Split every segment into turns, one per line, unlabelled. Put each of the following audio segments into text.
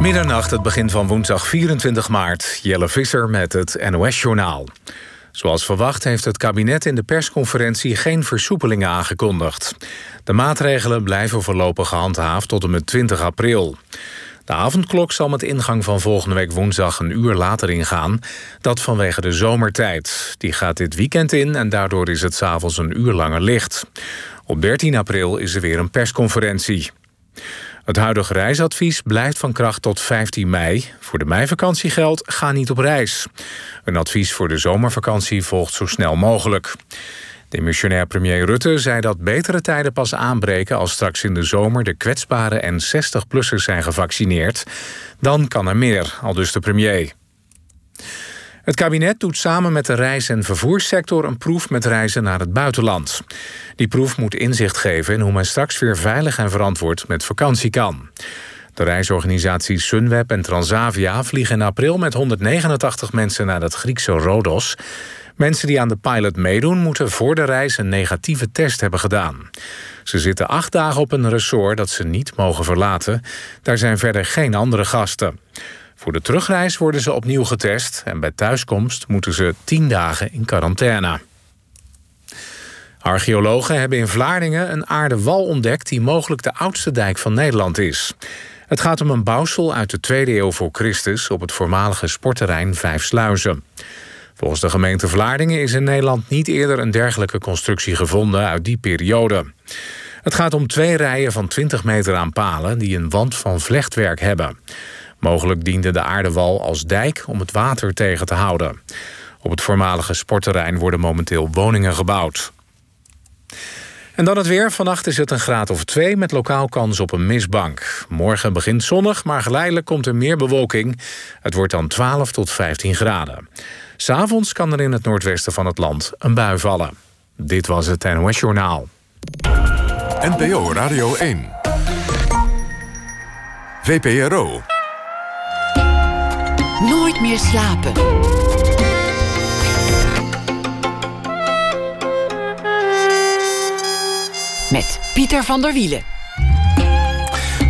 Middernacht, het begin van woensdag 24 maart. Jelle Visser met het NOS-journaal. Zoals verwacht heeft het kabinet in de persconferentie geen versoepelingen aangekondigd. De maatregelen blijven voorlopig gehandhaafd tot en met 20 april. De avondklok zal met ingang van volgende week woensdag een uur later ingaan. Dat vanwege de zomertijd. Die gaat dit weekend in en daardoor is het s'avonds een uur langer licht. Op 13 april is er weer een persconferentie. Het huidige reisadvies blijft van kracht tot 15 mei. Voor de meivakantie geldt, ga niet op reis. Een advies voor de zomervakantie volgt zo snel mogelijk. De missionair premier Rutte zei dat betere tijden pas aanbreken... als straks in de zomer de kwetsbaren en 60-plussers zijn gevaccineerd. Dan kan er meer, al dus de premier. Het kabinet doet samen met de reis- en vervoerssector een proef met reizen naar het buitenland. Die proef moet inzicht geven in hoe men straks weer veilig en verantwoord met vakantie kan. De reisorganisaties Sunweb en Transavia vliegen in april met 189 mensen naar het Griekse Rodos. Mensen die aan de pilot meedoen moeten voor de reis een negatieve test hebben gedaan. Ze zitten acht dagen op een resort dat ze niet mogen verlaten. Daar zijn verder geen andere gasten. Voor de terugreis worden ze opnieuw getest en bij thuiskomst moeten ze tien dagen in quarantaine. Archeologen hebben in Vlaardingen een aardewal ontdekt die mogelijk de oudste dijk van Nederland is. Het gaat om een bouwsel uit de 2e eeuw voor Christus op het voormalige sportterrein Vijf Sluizen. Volgens de gemeente Vlaardingen is in Nederland niet eerder een dergelijke constructie gevonden uit die periode. Het gaat om twee rijen van 20 meter aan palen die een wand van vlechtwerk hebben. Mogelijk diende de aardewal als dijk om het water tegen te houden. Op het voormalige sportterrein worden momenteel woningen gebouwd. En dan het weer. Vannacht is het een graad of twee met lokaal kans op een mistbank. Morgen begint zonnig, maar geleidelijk komt er meer bewolking. Het wordt dan 12 tot 15 graden. S'avonds kan er in het noordwesten van het land een bui vallen. Dit was het NOS Journaal.
NPO Radio 1. VPRO.
Nooit meer slapen. Met Pieter van der Wielen.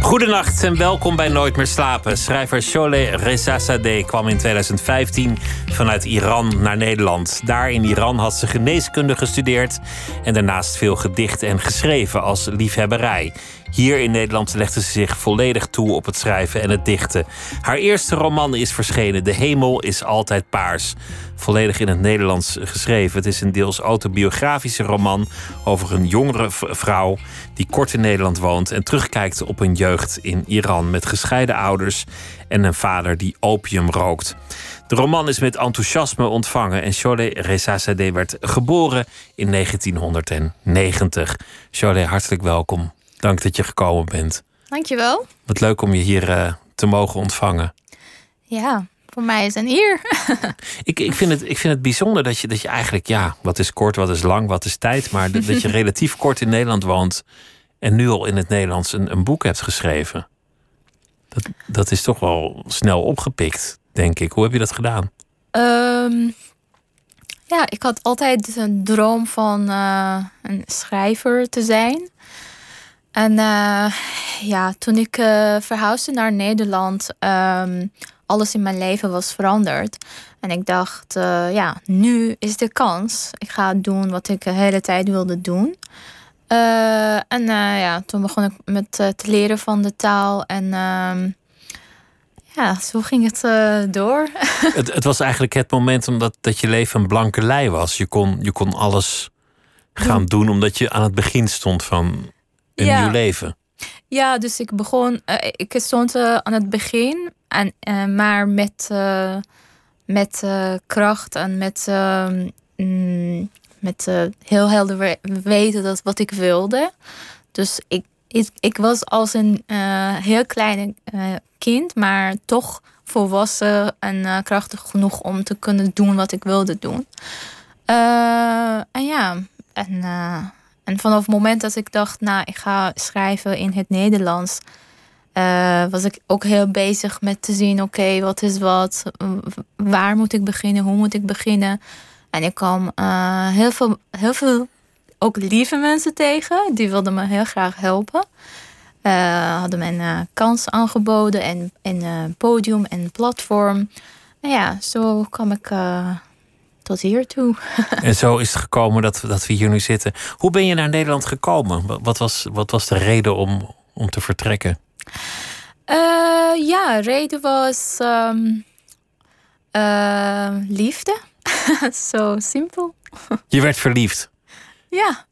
Goedenacht en welkom bij Nooit meer slapen. Schrijver Sholeh Rezazadeh kwam in 2015 vanuit Iran naar Nederland. Daar in Iran had ze geneeskunde gestudeerd en daarnaast veel gedichten en geschreven als liefhebberij. Hier in Nederland legde ze zich volledig toe op het schrijven en het dichten. Haar eerste roman is verschenen, De Hemel is altijd paars. Volledig in het Nederlands geschreven. Het is een deels autobiografische roman over een jongere vrouw die kort in Nederland woont en terugkijkt op een jeugd in Iran met gescheiden ouders en een vader die opium rookt. De roman is met enthousiasme ontvangen en Sholeh Rezazadeh werd geboren in 1990. Sholeh, hartelijk welkom. Dank dat je gekomen bent.
Dankjewel.
Wat leuk om je hier uh, te mogen ontvangen.
Ja, voor mij is een eer.
ik, ik, vind het, ik vind het bijzonder dat je, dat je eigenlijk, ja, wat is kort, wat is lang, wat is tijd, maar dat, dat je relatief kort in Nederland woont en nu al in het Nederlands een, een boek hebt geschreven. Dat, dat is toch wel snel opgepikt, denk ik. Hoe heb je dat gedaan?
Um, ja, ik had altijd een droom van uh, een schrijver te zijn. En uh, ja, toen ik uh, verhuisde naar Nederland, um, alles in mijn leven was veranderd. En ik dacht, uh, ja, nu is de kans. Ik ga doen wat ik de hele tijd wilde doen. en ja, toen begon ik met te leren van de taal. En ehm, ja, zo ging het door.
het, het, was eigenlijk het moment omdat dat je leven een blanke lei was. Je kon, je kon alles gaan doen omdat je aan het begin stond van een ja. nieuw leven.
Ja, dus ik begon, uh, ik stond uh, aan het begin, en, uh, maar met, met kracht en met, mm, met heel helder weten dat wat ik wilde. Dus ik, ik, ik was als een heel klein kind, maar toch volwassen en krachtig genoeg om te kunnen doen wat ik wilde doen. en ja, en en vanaf het moment dat ik dacht, nou, ik ga schrijven in het Nederlands, uh, was ik ook heel bezig met te zien, oké, wat is wat, waar moet ik beginnen, hoe moet ik beginnen. En ik kwam uh, heel, veel, heel veel ook lieve mensen tegen, die wilden me heel graag helpen. uh, hadden me een kans aangeboden en een podium en platform. En ja, zo kwam ik tot hier toe.
en zo is het gekomen dat, dat we hier nu zitten. Hoe ben je naar Nederland gekomen? Wat was, wat was de reden om, om te vertrekken?
Uh, ja, reden was um, uh, liefde. Zo simpel.
Je werd verliefd?
Ja.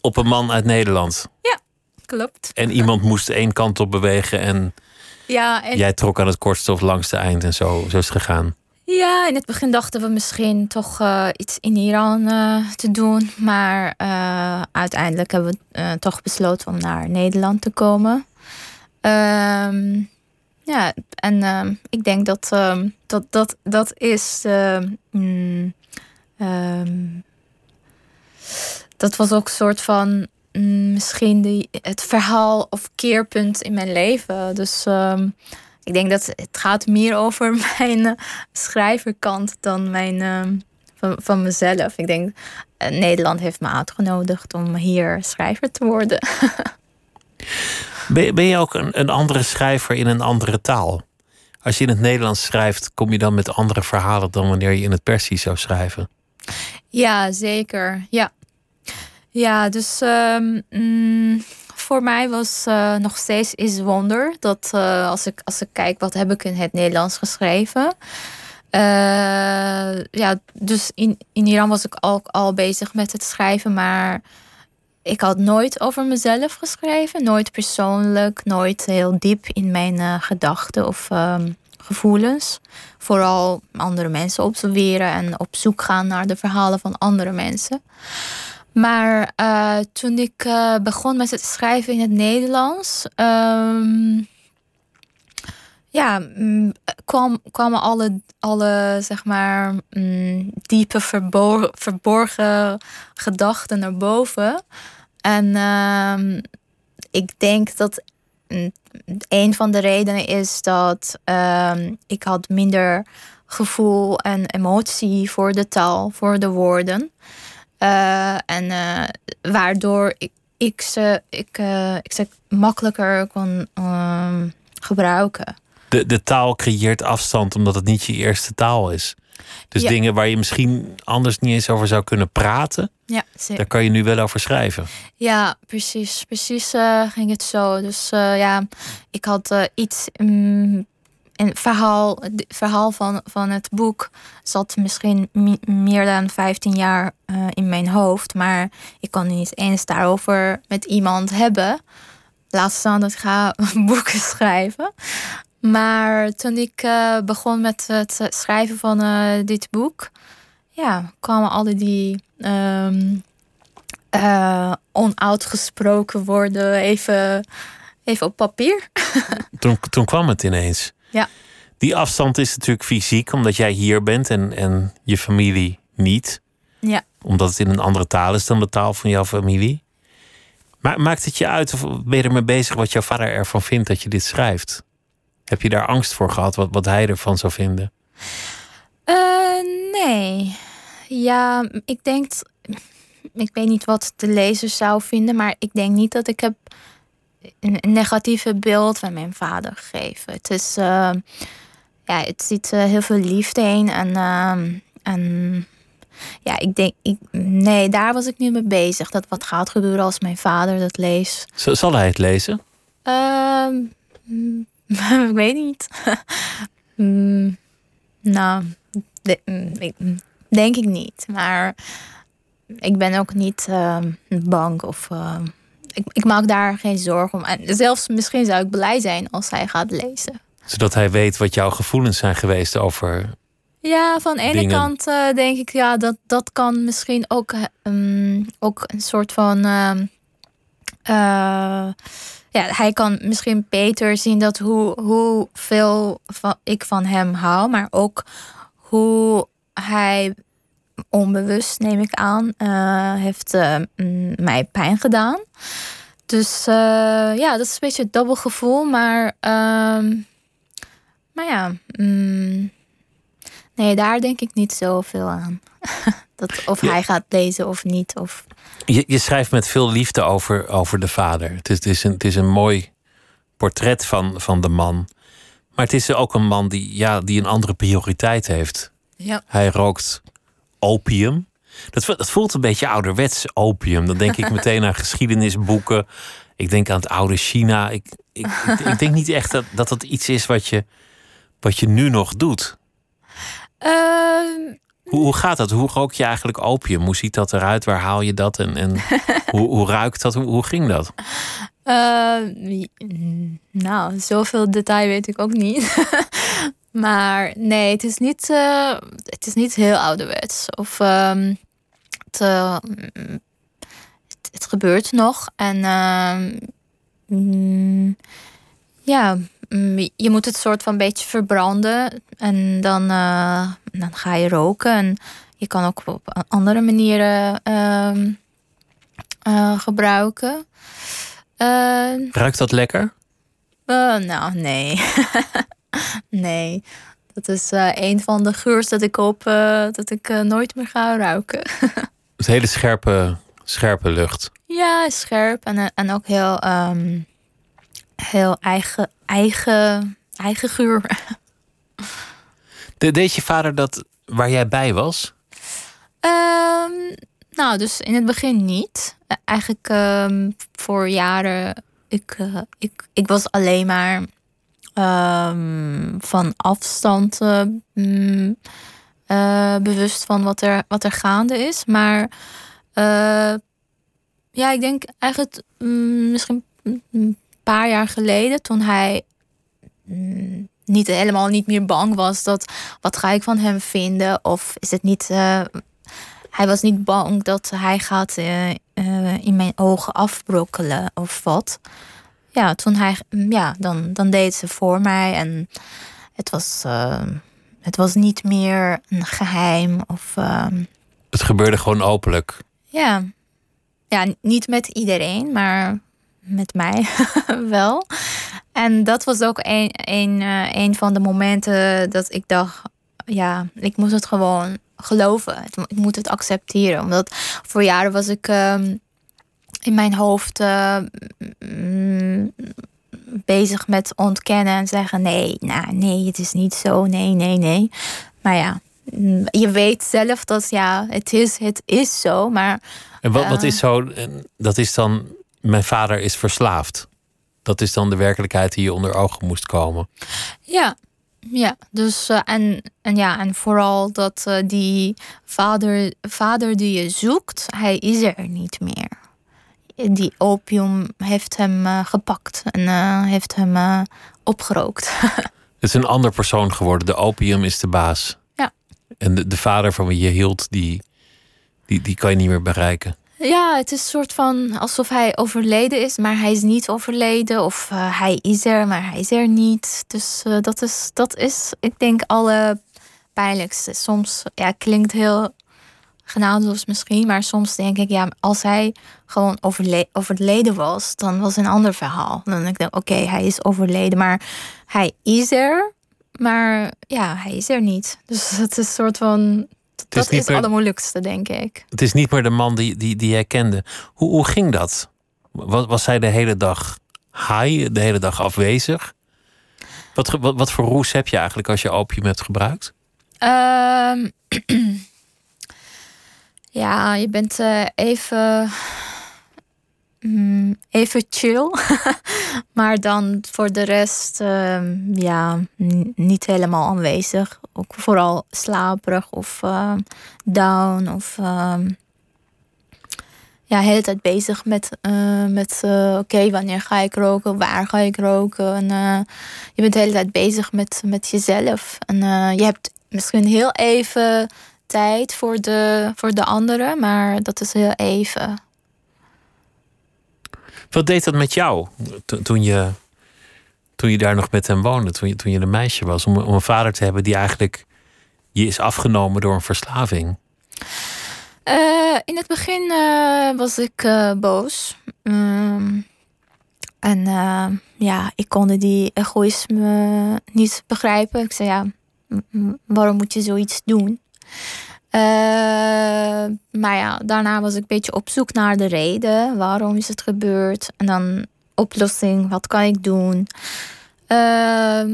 op een man uit Nederland?
Ja, klopt.
En iemand moest één kant op bewegen en,
ja, en...
jij trok aan het kortste of langste eind en zo, zo is het gegaan.
Ja, in het begin dachten we misschien toch uh, iets in Iran uh, te doen. Maar uh, uiteindelijk hebben we toch besloten om naar Nederland te komen. Um, ja, en um, ik denk dat um, dat, dat, dat is. Mm, dat was ook een soort van. Mm, misschien die, het verhaal of keerpunt in mijn leven. Dus ik denk dat het gaat meer over mijn uh, schrijverkant dan mijn, uh, van, van mezelf. Ik denk, uh, Nederland heeft me uitgenodigd om hier schrijver te worden.
ben, ben je ook een, een andere schrijver in een andere taal? Als je in het Nederlands schrijft, kom je dan met andere verhalen dan wanneer je in het Persisch zou schrijven?
Ja, zeker. Ja, ja dus um, mm, voor mij was uh, nog steeds is wonder. Dat uh, als, ik, als ik kijk wat heb ik in het Nederlands geschreven. Uh, ja, dus in, in Iran was ik ook al bezig met het schrijven, maar ik had nooit over mezelf geschreven. Nooit persoonlijk, nooit heel diep in mijn gedachten of um, gevoelens. Vooral andere mensen observeren en op zoek gaan naar de verhalen van andere mensen. Maar uh, toen ik uh, begon met het schrijven in het Nederlands, um, ja, mm, kwam, kwamen alle, alle zeg maar, mm, diepe verborgen, gedachten naar boven. En um, ik denk dat een van de redenen is dat um, ik had minder gevoel en emotie voor de taal, voor de woorden. En uh, waardoor ik, ik, ze, ik, uh, ik ze makkelijker kon um, gebruiken.
De, de taal creëert afstand omdat het niet je eerste taal is. Dus ja. dingen waar je misschien anders niet eens over zou kunnen praten,
ja,
daar kan je nu wel over schrijven.
Ja, precies. Precies ging het zo. Dus ja, ik had iets um, en verhaal, het verhaal van, van het boek zat misschien meer dan 15 jaar uh, in mijn hoofd. Maar ik kon niet eens daarover met iemand hebben. Laat staan dat ik ga boeken schrijven. Maar toen ik uh, begon met het schrijven van uh, dit boek, ja, kwamen alle die um, onuitgesproken woorden even, even op papier.
toen, toen kwam het ineens.
Ja.
Die afstand is natuurlijk fysiek, omdat jij hier bent en, en je familie niet.
Ja.
Omdat het in een andere taal is dan de taal van jouw familie. Maar maakt het je uit of ben je ermee bezig wat jouw vader ervan vindt dat je dit schrijft? Heb je daar angst voor gehad, wat, wat hij ervan zou vinden?
Uh, nee. Ja, ik denk. Ik weet niet wat de lezer zou vinden, maar ik denk niet dat ik heb een negatieve beeld van mijn vader gegeven. Het is. Uh, ja, het zit uh, heel veel liefde in. En, uh, en ja, ik denk, ik, nee, daar was ik niet mee bezig. Dat wat gaat gebeuren als mijn vader dat leest.
zal hij het lezen?
Uh, ik weet niet. mm, nou, de, mm, denk ik niet. Maar ik ben ook niet ehm, bang of. Ehm, ik, ik maak daar geen zorgen om. En zelfs misschien zou ik blij zijn als hij gaat lezen
zodat hij weet wat jouw gevoelens zijn geweest over.
Ja, van de ene kant uh, denk ik, ja, dat, dat kan misschien ook, um, ook een soort van. Uh, uh, ja, hij kan misschien beter zien dat hoe, hoeveel van, ik van hem hou, maar ook hoe hij onbewust, neem ik aan, heeft mij pijn gedaan. Dus ja, dat is een beetje een dubbel gevoel, maar. Uh, maar ja, mm, nee, daar denk ik niet zoveel aan. dat, of hij gaat lezen of niet. Of...
Je, je schrijft met veel liefde over, over de vader. Het is, het is, een, het is een mooi portret van, van de man. Maar het is ook een man die, ja, die een andere prioriteit heeft.
Ja.
Hij rookt opium. Dat, dat voelt een beetje ouderwets opium. Dan denk ik meteen aan geschiedenisboeken. Ik denk aan het oude China. Ik, ik, ik, denk niet echt dat, dat dat iets is wat je, wat je nu nog doet.
Ehm,
Hoe, hoe gaat dat? Hoe rook je eigenlijk opium? Hoe ziet dat eruit? Waar haal je dat? En, en hoe, hoe ruikt dat? Hoe, hoe ging dat?
eh, mm, nou, zoveel detail weet ik ook niet. maar nee, het is niet, eh, het is niet heel ouderwets. Of ehm, het, eh, het, het gebeurt nog. En ehm, mm, ja, mm, je moet het soort van beetje verbranden. En dan, eh, dan ga je roken. En je kan ook op andere manieren ehm, eh, gebruiken.
Ruikt dat lekker?
nou, nee. nee. Dat is eh, een van de geurs dat ik hoop eh, dat ik eh, nooit meer ga ruiken.
Het hele scherpe, scherpe lucht.
ja, scherp en, en ook heel, ehm, heel eigen, eigen, eigen geur.
De, deed je vader dat waar jij bij was?
Ehm, nou, dus in het begin niet. Eh, Eigenlijk ehm, voor jaren, ik, ik, ik was alleen maar ehm, van afstand eh, mm, eh, bewust van wat er, wat er gaande is. Maar eh, ja, ik denk eigenlijk mm, misschien een paar jaar geleden, toen hij mm, niet helemaal niet meer bang was dat wat ga ik van hem vinden of is het niet hij was niet bang dat hij gaat in mijn ogen afbrokkelen of wat. Ja, toen hij, ja, dan, dan deed ze voor mij en het was, eh, het was niet meer een geheim of ehm,
Het gebeurde gewoon openlijk.
ja. ja, niet met iedereen, maar met mij wel. En dat was ook een, een, eh, een van de momenten dat ik dacht, ja, ik moet het gewoon geloven. Ik moet het accepteren. Omdat voor jaren was ik ehm, in mijn hoofd eh, mm, bezig met ontkennen en zeggen: nee, nou, nee, het is niet zo, nee, nee, nee. Maar ja, mm, je weet zelf dat ja, het is, het is zo, maar
En wat, wat
Eh.
is zo, dat is dan, mijn vader is verslaafd. Dat is dan de werkelijkheid die je onder ogen moest komen.
Ja, ja. Dus eh, en, en ja, en vooral dat die vader, vader die je zoekt, hij is er niet meer. Die opium heeft hem eh, gepakt en eh, heeft hem eh, opgerookt.
Het is een ander persoon geworden. De opium is de baas.
Ja.
En de, de vader van wie je hield, die, die, die kan je niet meer bereiken.
ja, het is een soort van alsof hij overleden is, maar hij is niet overleden. Of hij is er, maar hij is er niet. Dus dat, is, dat is, ik denk, alle pijnlijkste. Soms, ja, klinkt heel genadeloos misschien, maar soms denk ik, ja, als hij gewoon overle overleden was, dan was een ander verhaal. Dan denk ik, oké, hij is overleden, maar hij is er, maar ja, hij is er niet. Dus het is een soort van, dat
niet
is het allermoeilijkste, denk ik.
Het is niet meer de man die, die, die jij kende. Hoe, hoe ging dat? Was, was hij de hele dag high, de hele dag afwezig? Wat, wat, wat voor roes heb je eigenlijk als je opium hebt gebruikt?
Ehm, ja, je bent eh, even. mm, even chill. maar dan voor de rest, ehm, ja, niet helemaal aanwezig. Ook vooral slaperig of ehm, down. Of ehm, ja, de hele tijd bezig met, eh, met eh, oké, wanneer ga ik roken? Waar ga ik roken? En, je bent de hele tijd bezig met, met jezelf. En je hebt misschien heel even tijd voor de, voor de anderen, maar dat is heel even.
Wat deed dat met jou to- toen je, toen je daar nog met hem woonde, toen je, toen je een meisje was? Om, om een vader te hebben die eigenlijk je is afgenomen door een verslaving.
Eh, in het begin eh, was ik eh, boos. Ehm, en ja, ik kon die egoïsme niet begrijpen. Ik zei ja, waarom moet je zoiets doen? Eh, maar ja, daarna was ik een beetje op zoek naar de reden. Waarom is het gebeurd? En dan oplossing? Wat kan ik doen? Uh,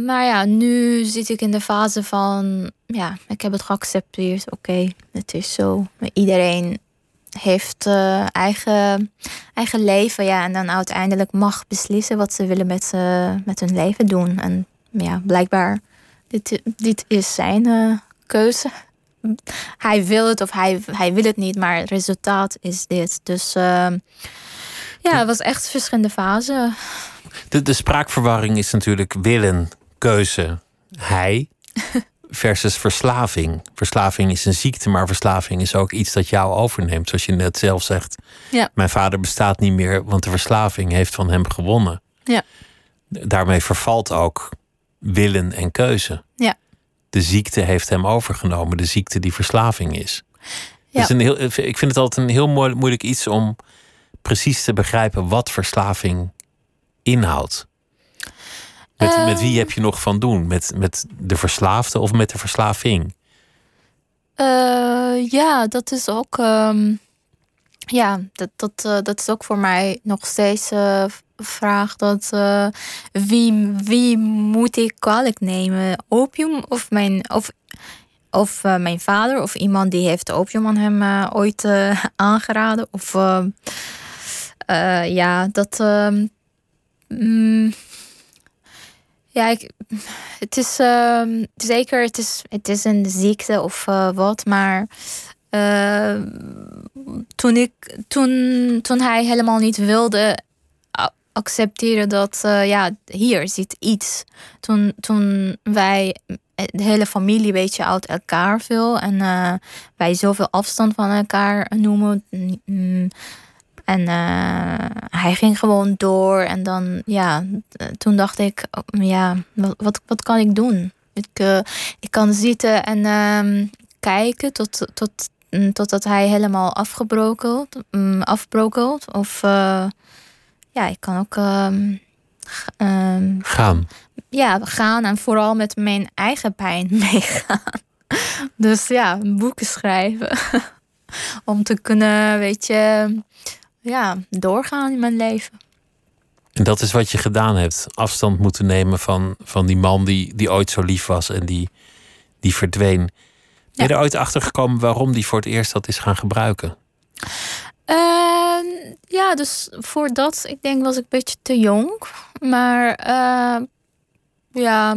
maar ja, nu zit ik in de fase van, ja, ik heb het geaccepteerd. Oké, het is zo. Iedereen heeft uh, eigen, eigen leven, ja, en dan uiteindelijk mag beslissen wat ze willen met, met hun leven doen. En ja, blijkbaar, dit, dit is zijn keuze. Hij wil het of hij, hij wil het niet, maar het resultaat is dit. Dus ja, het was echt verschillende fasen.
De, de spraakverwarring is natuurlijk willen, keuze, hij versus verslaving. Verslaving is een ziekte, maar verslaving is ook iets dat jou overneemt. Zoals je net zelf zegt.
Ja.
Mijn vader bestaat niet meer, want de verslaving heeft van hem gewonnen.
Ja.
Daarmee vervalt ook willen en keuze.
Ja.
De ziekte heeft hem overgenomen, de ziekte die verslaving is.
Ja.
is een heel, ik vind het altijd een heel moeilijk iets om precies te begrijpen wat verslaving inhoud? Met, met wie heb je nog van doen? Met, met de verslaafde of met de verslaving?
Uh, ja, dat is ook. Um, ja, dat, dat, uh, dat is ook voor mij nog steeds uh, vraag. Dat, wie, wie moet ik kwalijk nemen? Opium of mijn. Of, of mijn vader of iemand die heeft opium aan hem ooit aangeraden. Of ja, dat. Ehm, Mm, ja, ik, het is uh, zeker, het is, het is een ziekte of wat, maar toen, ik, toen, toen hij helemaal niet wilde accepteren dat, uh, ja, hier zit iets. Toen, toen wij de hele familie een beetje uit elkaar viel en wij zoveel afstand van elkaar noemen. Mm, en uh, hij ging gewoon door. En dan, ja, toen dacht ik, ja, wat, wat, kan ik doen? Ik, uh, ik kan zitten en uh, kijken tot, tot, mm, totdat hij helemaal afgebrokeld, um, afbrokelt. Of uh, ja, ik kan ook um,
gaan.
Ja, gaan en vooral met mijn eigen pijn meegaan. Dus ja, boeken schrijven. Om te kunnen, weet je, ja, doorgaan in mijn leven.
En dat is wat je gedaan hebt. Afstand moeten nemen van, van die man die, die ooit zo lief was en die, die verdween. Ben je er ooit achter gekomen waarom die voor het eerst dat is gaan gebruiken?
Uh, ja, dus voor dat, ik denk, was ik een beetje te jong. Maar uh, ja,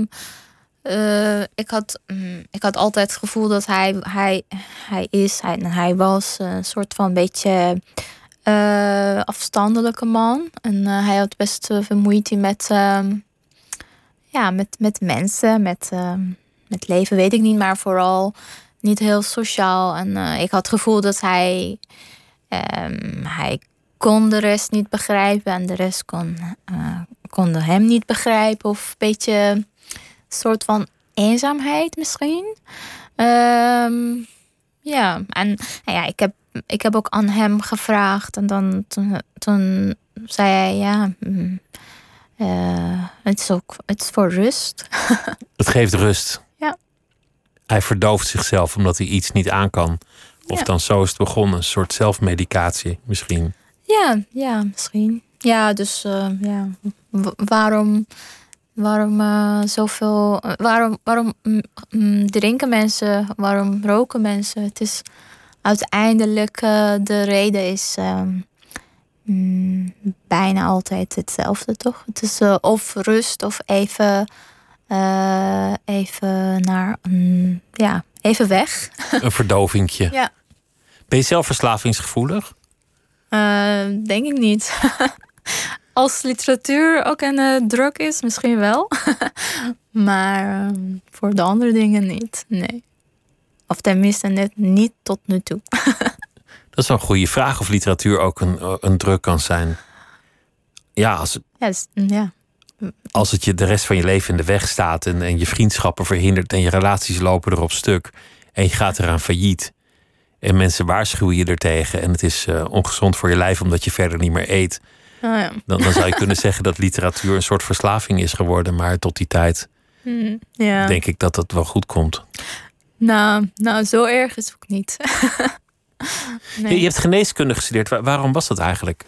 uh, ik, had, um, ik had altijd het gevoel dat hij, hij, hij is, hij, hij was een soort van beetje uh, afstandelijke man. En uh, hij had best veel moeite met, ehm, ja, met, met mensen, met, ehm, met leven, weet ik niet, maar vooral niet heel sociaal. En ik had het gevoel dat hij, um, hij kon de rest niet begrijpen en de rest kon, konden hem niet begrijpen. Of een beetje een soort van eenzaamheid misschien. ja, en nou ja, ik heb ik heb ook aan hem gevraagd. En dan toen, toen zei hij, ja, mm, uh, het is ook het is voor rust.
het geeft rust.
Ja.
Hij verdooft zichzelf omdat hij iets niet aan kan. Of
ja.
dan zo is het begonnen, een soort zelfmedicatie misschien.
Ja, ja, misschien. Ja, dus uh, ja, waarom, waarom uh, zoveel, waarom, waarom mm, drinken mensen, waarom roken mensen? Het is uiteindelijk uh, de reden is um, mm, bijna altijd hetzelfde, toch? Het is of rust of even, even naar, um, ja, even weg.
Een verdovingje.
ja.
Ben je zelf verslavingsgevoelig?
denk ik niet. Als literatuur ook een druk is, misschien wel. maar um, voor de andere dingen niet, nee. Of tenminste net niet tot nu toe.
dat is wel een goede vraag of literatuur ook een, een druk kan zijn. Ja, als,
yes, ja.
Als het je de rest van je leven in de weg staat en, en je vriendschappen verhindert en je relaties lopen erop stuk en je gaat eraan failliet. En mensen waarschuwen je ertegen en het is uh, ongezond voor je lijf omdat je verder niet meer eet.
Oh ja.
dan, dan, zou je kunnen zeggen dat literatuur een soort verslaving is geworden. Maar tot die tijd
mm, ja.
denk ik dat dat wel goed komt.
Nou, nou, zo erg is het ook niet.
nee. je, je, hebt geneeskunde gestudeerd. Waar, waarom was dat eigenlijk?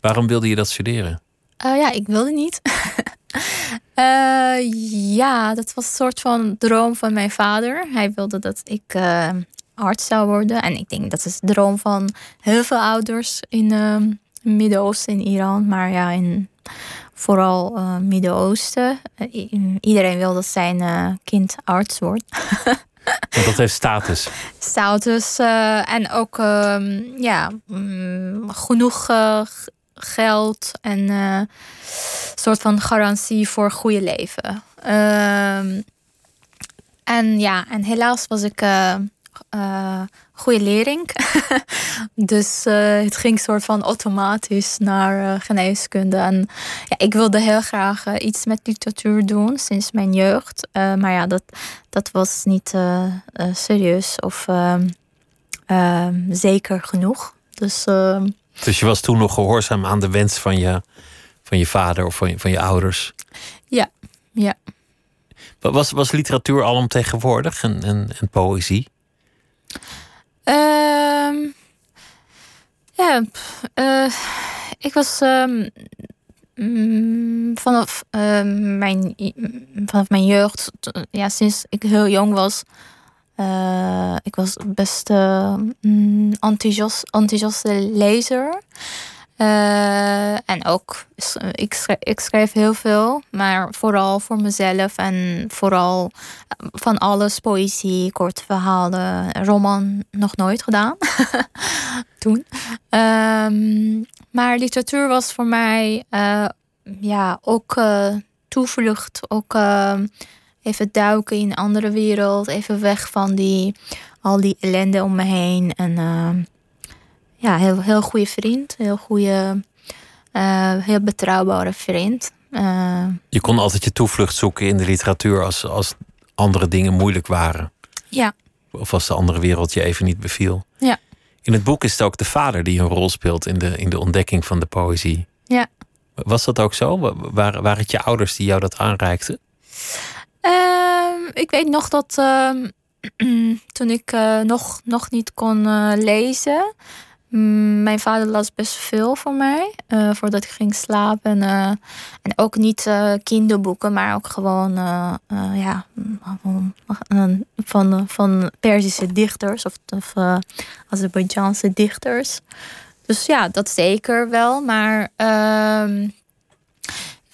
Waarom wilde je dat studeren?
Uh, ja, ik wilde niet. uh, ja, dat was een soort van droom van mijn vader. Hij wilde dat ik uh, arts zou worden. En ik denk dat is de droom van heel veel ouders in het Midden-Oosten, in Iran. Maar ja, in vooral Midden-Oosten. iedereen wil dat zijn kind arts wordt.
Want dat heeft status.
Status en ook um, ja, um, genoeg geld en uh, soort van garantie voor goede leven. Uh, en ja, en helaas was ik uh, goede leerling. dus het ging soort van automatisch naar geneeskunde. En ja, ik wilde heel graag iets met literatuur doen sinds mijn jeugd. maar ja, dat, dat was niet serieus of ehm, ehm, zeker genoeg. Dus ehm,
dus je was toen nog gehoorzaam aan de wens van je, van je vader of van je, van je ouders?
Ja, ja.
Was, was literatuur alomtegenwoordig en, en, en poëzie?
Uh, ja, uh, ik was um, vanaf, uh, mijn, vanaf mijn jeugd, ja, sinds ik heel jong was, uh, ik was best uh, enthousiast, enthousiaste lezer. Uh, en ook, ik schrijf, ik heel veel, maar vooral voor mezelf en vooral van alles, poëzie, korte verhalen, roman nog nooit gedaan. Toen. Um, maar literatuur was voor mij ja, ook toevlucht, ook even duiken in een andere wereld. Even weg van die, al die ellende om me heen. En uh, ja, heel, heel goede vriend. Heel goede, uh, heel betrouwbare vriend. Uh,
je kon altijd je toevlucht zoeken in de literatuur als, als andere dingen moeilijk waren.
Ja.
Of als de andere wereld je even niet beviel.
Ja.
In het boek is het ook de vader die een rol speelt in de, in de ontdekking van de poëzie.
Ja.
Was dat ook zo? Waren, waren het je ouders die jou dat aanreikten?
Uh, ik weet nog dat uh, toen ik uh, nog, nog niet kon uh, lezen, mijn vader las best veel voor mij uh, voordat ik ging slapen. en ook niet kinderboeken, maar ook gewoon ja, van, van Perzische dichters of, of Azerbeidzjaanse dichters. Dus ja, dat zeker wel. Maar ehm,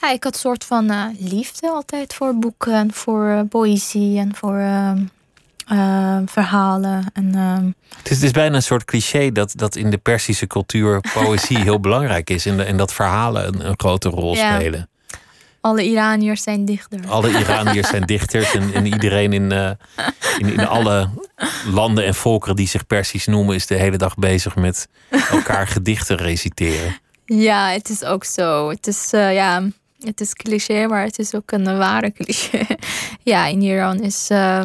ja, ik had een soort van uh, liefde altijd voor boeken en voor uh, poëzie en voor uh, verhalen. En,
het, is, het is bijna een soort cliché dat, dat in de Persische cultuur poëzie heel belangrijk is en, de, en dat verhalen een, een grote rol ja. spelen.
Alle Iraniërs zijn dichters.
Alle Iraniërs zijn dichters en, en iedereen in, in, in alle landen en volkeren die zich Persisch noemen, is de hele dag bezig met elkaar gedichten reciteren.
Ja, het is ook zo. Het is, ja, het is cliché, maar het is ook een ware cliché. ja, in Iran is. Uh,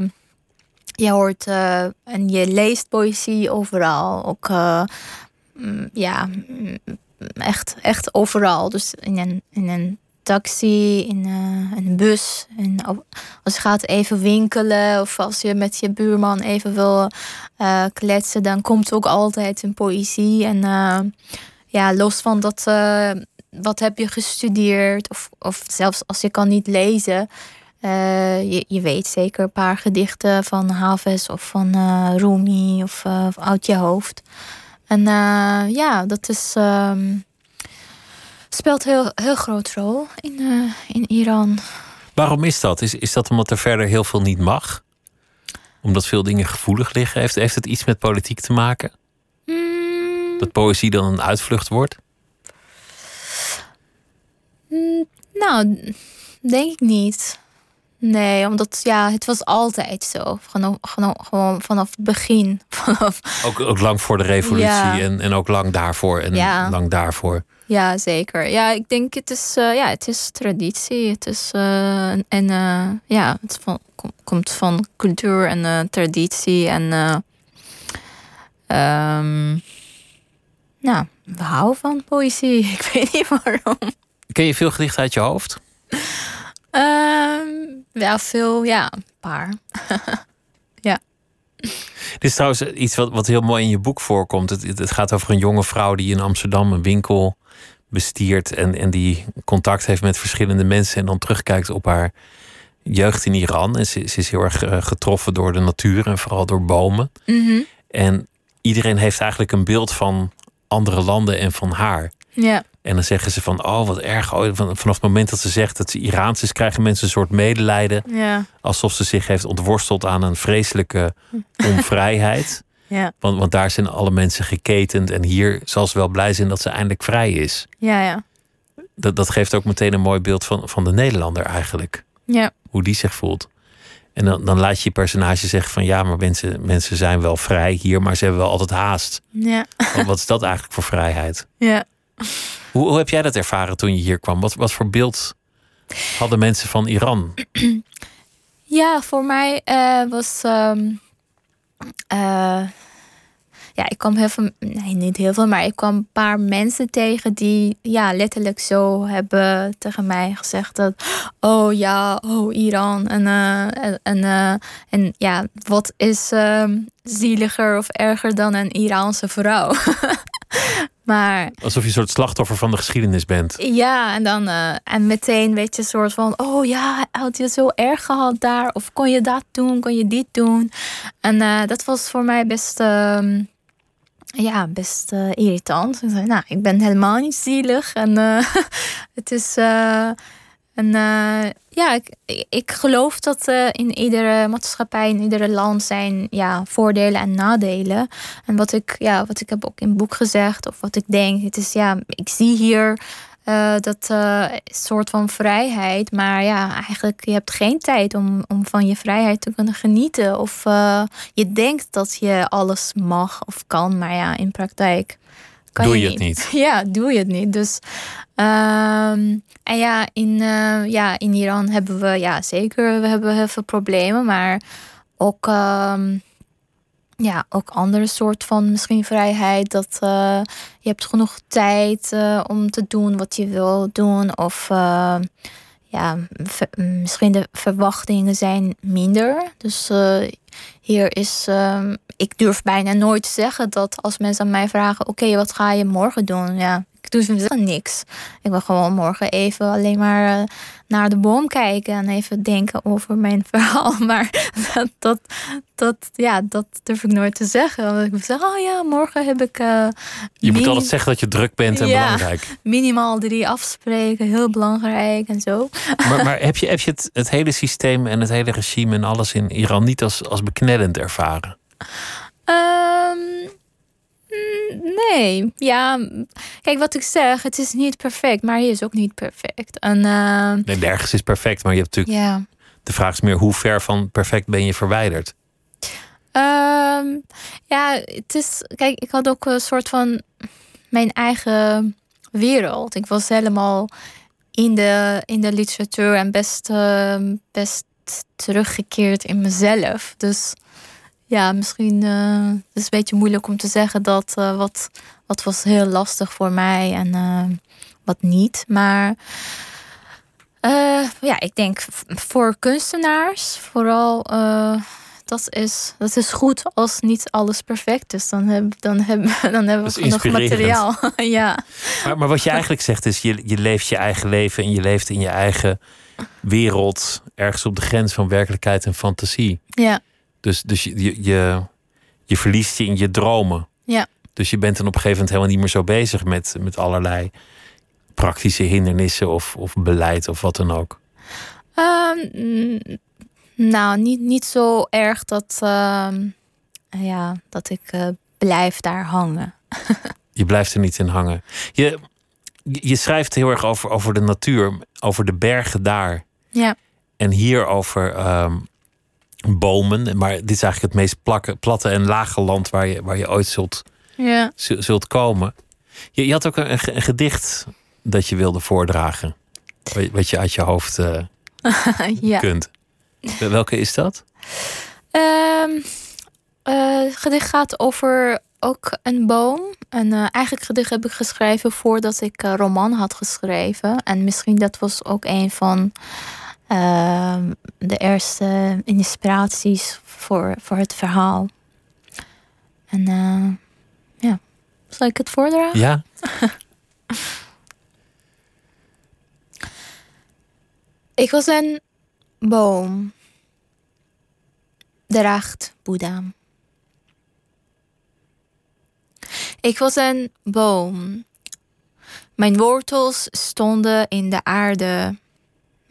je hoort uh, en je leest poëzie overal. Ook uh, ja, echt, echt overal. Dus in een, in een taxi, in een bus. Als je gaat even winkelen of als je met je buurman even wil kletsen, dan komt ook altijd een poëzie. En ja, los van dat wat heb je gestudeerd? Of, of zelfs als je kan niet lezen, uh, je, je weet zeker een paar gedichten van Haves of van uh, Rumi of, uh, of, uit je hoofd. En ja, dat is, um, speelt heel, heel groot rol in, in Iran.
Waarom is dat? Is, is dat omdat er verder heel veel niet mag? Omdat veel dingen gevoelig liggen? Heeft, heeft het iets met politiek te maken?
Mm.
Dat poëzie dan een uitvlucht wordt?
Mm, nou, denk ik niet. Nee, omdat ja, het was altijd zo. Gewoon, gewoon vanaf het begin. Vanaf...
Ook, ook lang voor de revolutie en, en ook lang daarvoor en
ja.
lang daarvoor.
Ja, zeker. Ja, ik denk het is, uh, ja, het is traditie. Het is, uh, en uh, ja, het van, kom, komt van cultuur en traditie. En um, nou, we houden van poëzie. Ik weet niet waarom.
Ken je veel gedichten uit je hoofd?
Um, wel veel, ja, een paar. ja.
Dit is trouwens iets wat, wat heel mooi in je boek voorkomt. Het, het gaat over een jonge vrouw die in Amsterdam een winkel bestiert en, en die contact heeft met verschillende mensen en dan terugkijkt op haar jeugd in Iran. En ze, ze is heel erg eh, getroffen door de natuur en vooral door bomen.
Mhm.
En iedereen heeft eigenlijk een beeld van andere landen en van haar.
Ja.
En dan zeggen ze van, oh wat erg. Oh, van- vanaf het moment dat ze zegt dat ze Iraans is, krijgen mensen een soort medelijden.
Ja.
Alsof ze zich heeft ontworsteld aan een vreselijke onvrijheid.
Ja.
Want, want daar zijn alle mensen geketend. En hier zal ze wel blij zijn dat ze eindelijk vrij is.
Ja, ja.
Dat, dat geeft ook meteen een mooi beeld van, van de Nederlander eigenlijk.
Ja.
Hoe die zich voelt. En dan, dan laat je je personage zeggen van ja, maar mensen, mensen zijn wel vrij hier, maar ze hebben wel altijd haast.
Ja.
Want wat is dat eigenlijk voor vrijheid?
Ja.
Hoe, heb jij dat ervaren toen je hier kwam? Wat, voor beeld hadden mensen van Iran?
Ja, voor mij eh, was. ehm, eh, ja, ik kwam heel veel. Nee, niet heel veel, maar ik kwam een paar mensen tegen die ja, letterlijk zo hebben tegen mij gezegd dat. Oh ja, oh Iran. En, eh, en, en, en ja, wat is ehm, zieliger of erger dan een Iraanse vrouw? maar
Alsof je een soort slachtoffer van de geschiedenis bent.
ja, en dan eh, en meteen weet je een soort van, oh ja, had je het zo erg gehad daar? Of kon je dat doen? Kon je dit doen? En eh, dat was voor mij best, ehm, ja, best eh, irritant. Ik zei, nou, ik ben helemaal niet zielig en het is. En eh, ja, ik, geloof dat eh, in iedere maatschappij, in iedere land zijn ja, voordelen en nadelen. En wat ik, ja, wat ik heb ook in het boek gezegd, of wat ik denk, het is ja, ik zie hier eh, dat soort van vrijheid. Maar ja, eigenlijk je hebt geen tijd om, om van je vrijheid te kunnen genieten. Of je denkt dat je alles mag of kan, maar ja, in praktijk kan
Doe
je
je het niet.
Ja, doe je het niet. Dus ehm, en ja in, eh, ja, in Iran hebben we ja zeker, we hebben heel veel problemen, maar ook ehm, ja, ook andere soort van misschien vrijheid. Dat eh, je hebt genoeg tijd eh, om te doen wat je wil doen. Of ja, misschien de verwachtingen zijn minder. Dus eh, hier is, ehm, ik durf bijna nooit te zeggen dat als mensen aan mij vragen: Oké, wat ga je morgen doen? Ja, doe ze niks. Ik wil gewoon morgen even alleen maar eh, naar de boom kijken en even denken over mijn verhaal. Maar dat, dat, dat, ja, dat durf ik nooit te zeggen. Want ik zeggen: Oh ja, morgen heb ik. eh,
Je moet altijd zeggen dat je druk bent en
Ja.
belangrijk.
Minimaal drie afspreken, heel belangrijk en zo.
Maar, maar heb je, heb je het, het hele systeem en het hele regime en alles in Iran niet als, als beknellend ervaren?
Ehm, nee, ja. Kijk, wat ik zeg, het is niet perfect, maar hij is ook niet perfect. En ehm,
Nee, nergens is perfect, maar je hebt natuurlijk.
ja.
De vraag is meer hoe ver van perfect ben je verwijderd?
Ehm, ja, het is. Kijk, ik had ook een soort van mijn eigen wereld. Ik was helemaal in de, in de literatuur en best, ehm, best teruggekeerd in mezelf. Dus ja, misschien eh, het is een beetje moeilijk om te zeggen dat eh, wat, wat was heel lastig voor mij en eh, wat niet. Maar ja, ik denk voor kunstenaars vooral. dat is, dat is goed als niet alles perfect is. Dan, heb, dan, heb, dan hebben we genoeg materiaal. ja.
Maar, maar wat je eigenlijk zegt is, je, je leeft je eigen leven en je leeft in je eigen wereld, ergens op de grens van werkelijkheid en fantasie.
Ja.
Dus, dus je, je, je, verliest je in je dromen.
Ja.
Dus je bent dan op een gegeven moment helemaal niet meer zo bezig met, met allerlei praktische hindernissen of, of beleid of wat dan ook.
Ehm, mm, nou, niet, niet zo erg dat, ehm, ja, dat ik eh, blijf daar hangen.
Je blijft er niet in hangen. Je, je schrijft heel erg over, over de natuur, over de bergen daar.
Ja.
En hier over ehm, bomen. Maar dit is eigenlijk het meest plakke, platte en lage land waar je, waar je ooit zult,
Ja.
zu- zult komen. Je, je had ook een, een ge- een gedicht dat je wilde voordragen. Wat- je uit je hoofd eh,
ja.
kunt. Welke is dat?
Ehm, eh, het gedicht gaat over ook een boom. En eh, eigenlijk gedicht heb ik geschreven voordat ik een roman had geschreven. En misschien dat was ook een van Ehm, de eerste inspiraties voor, voor het verhaal. En eh, ja, zal ik het voordragen?
Ja.
ik was een boom. Draagt Boeddha. Ik was een boom. Mijn wortels stonden in de aarde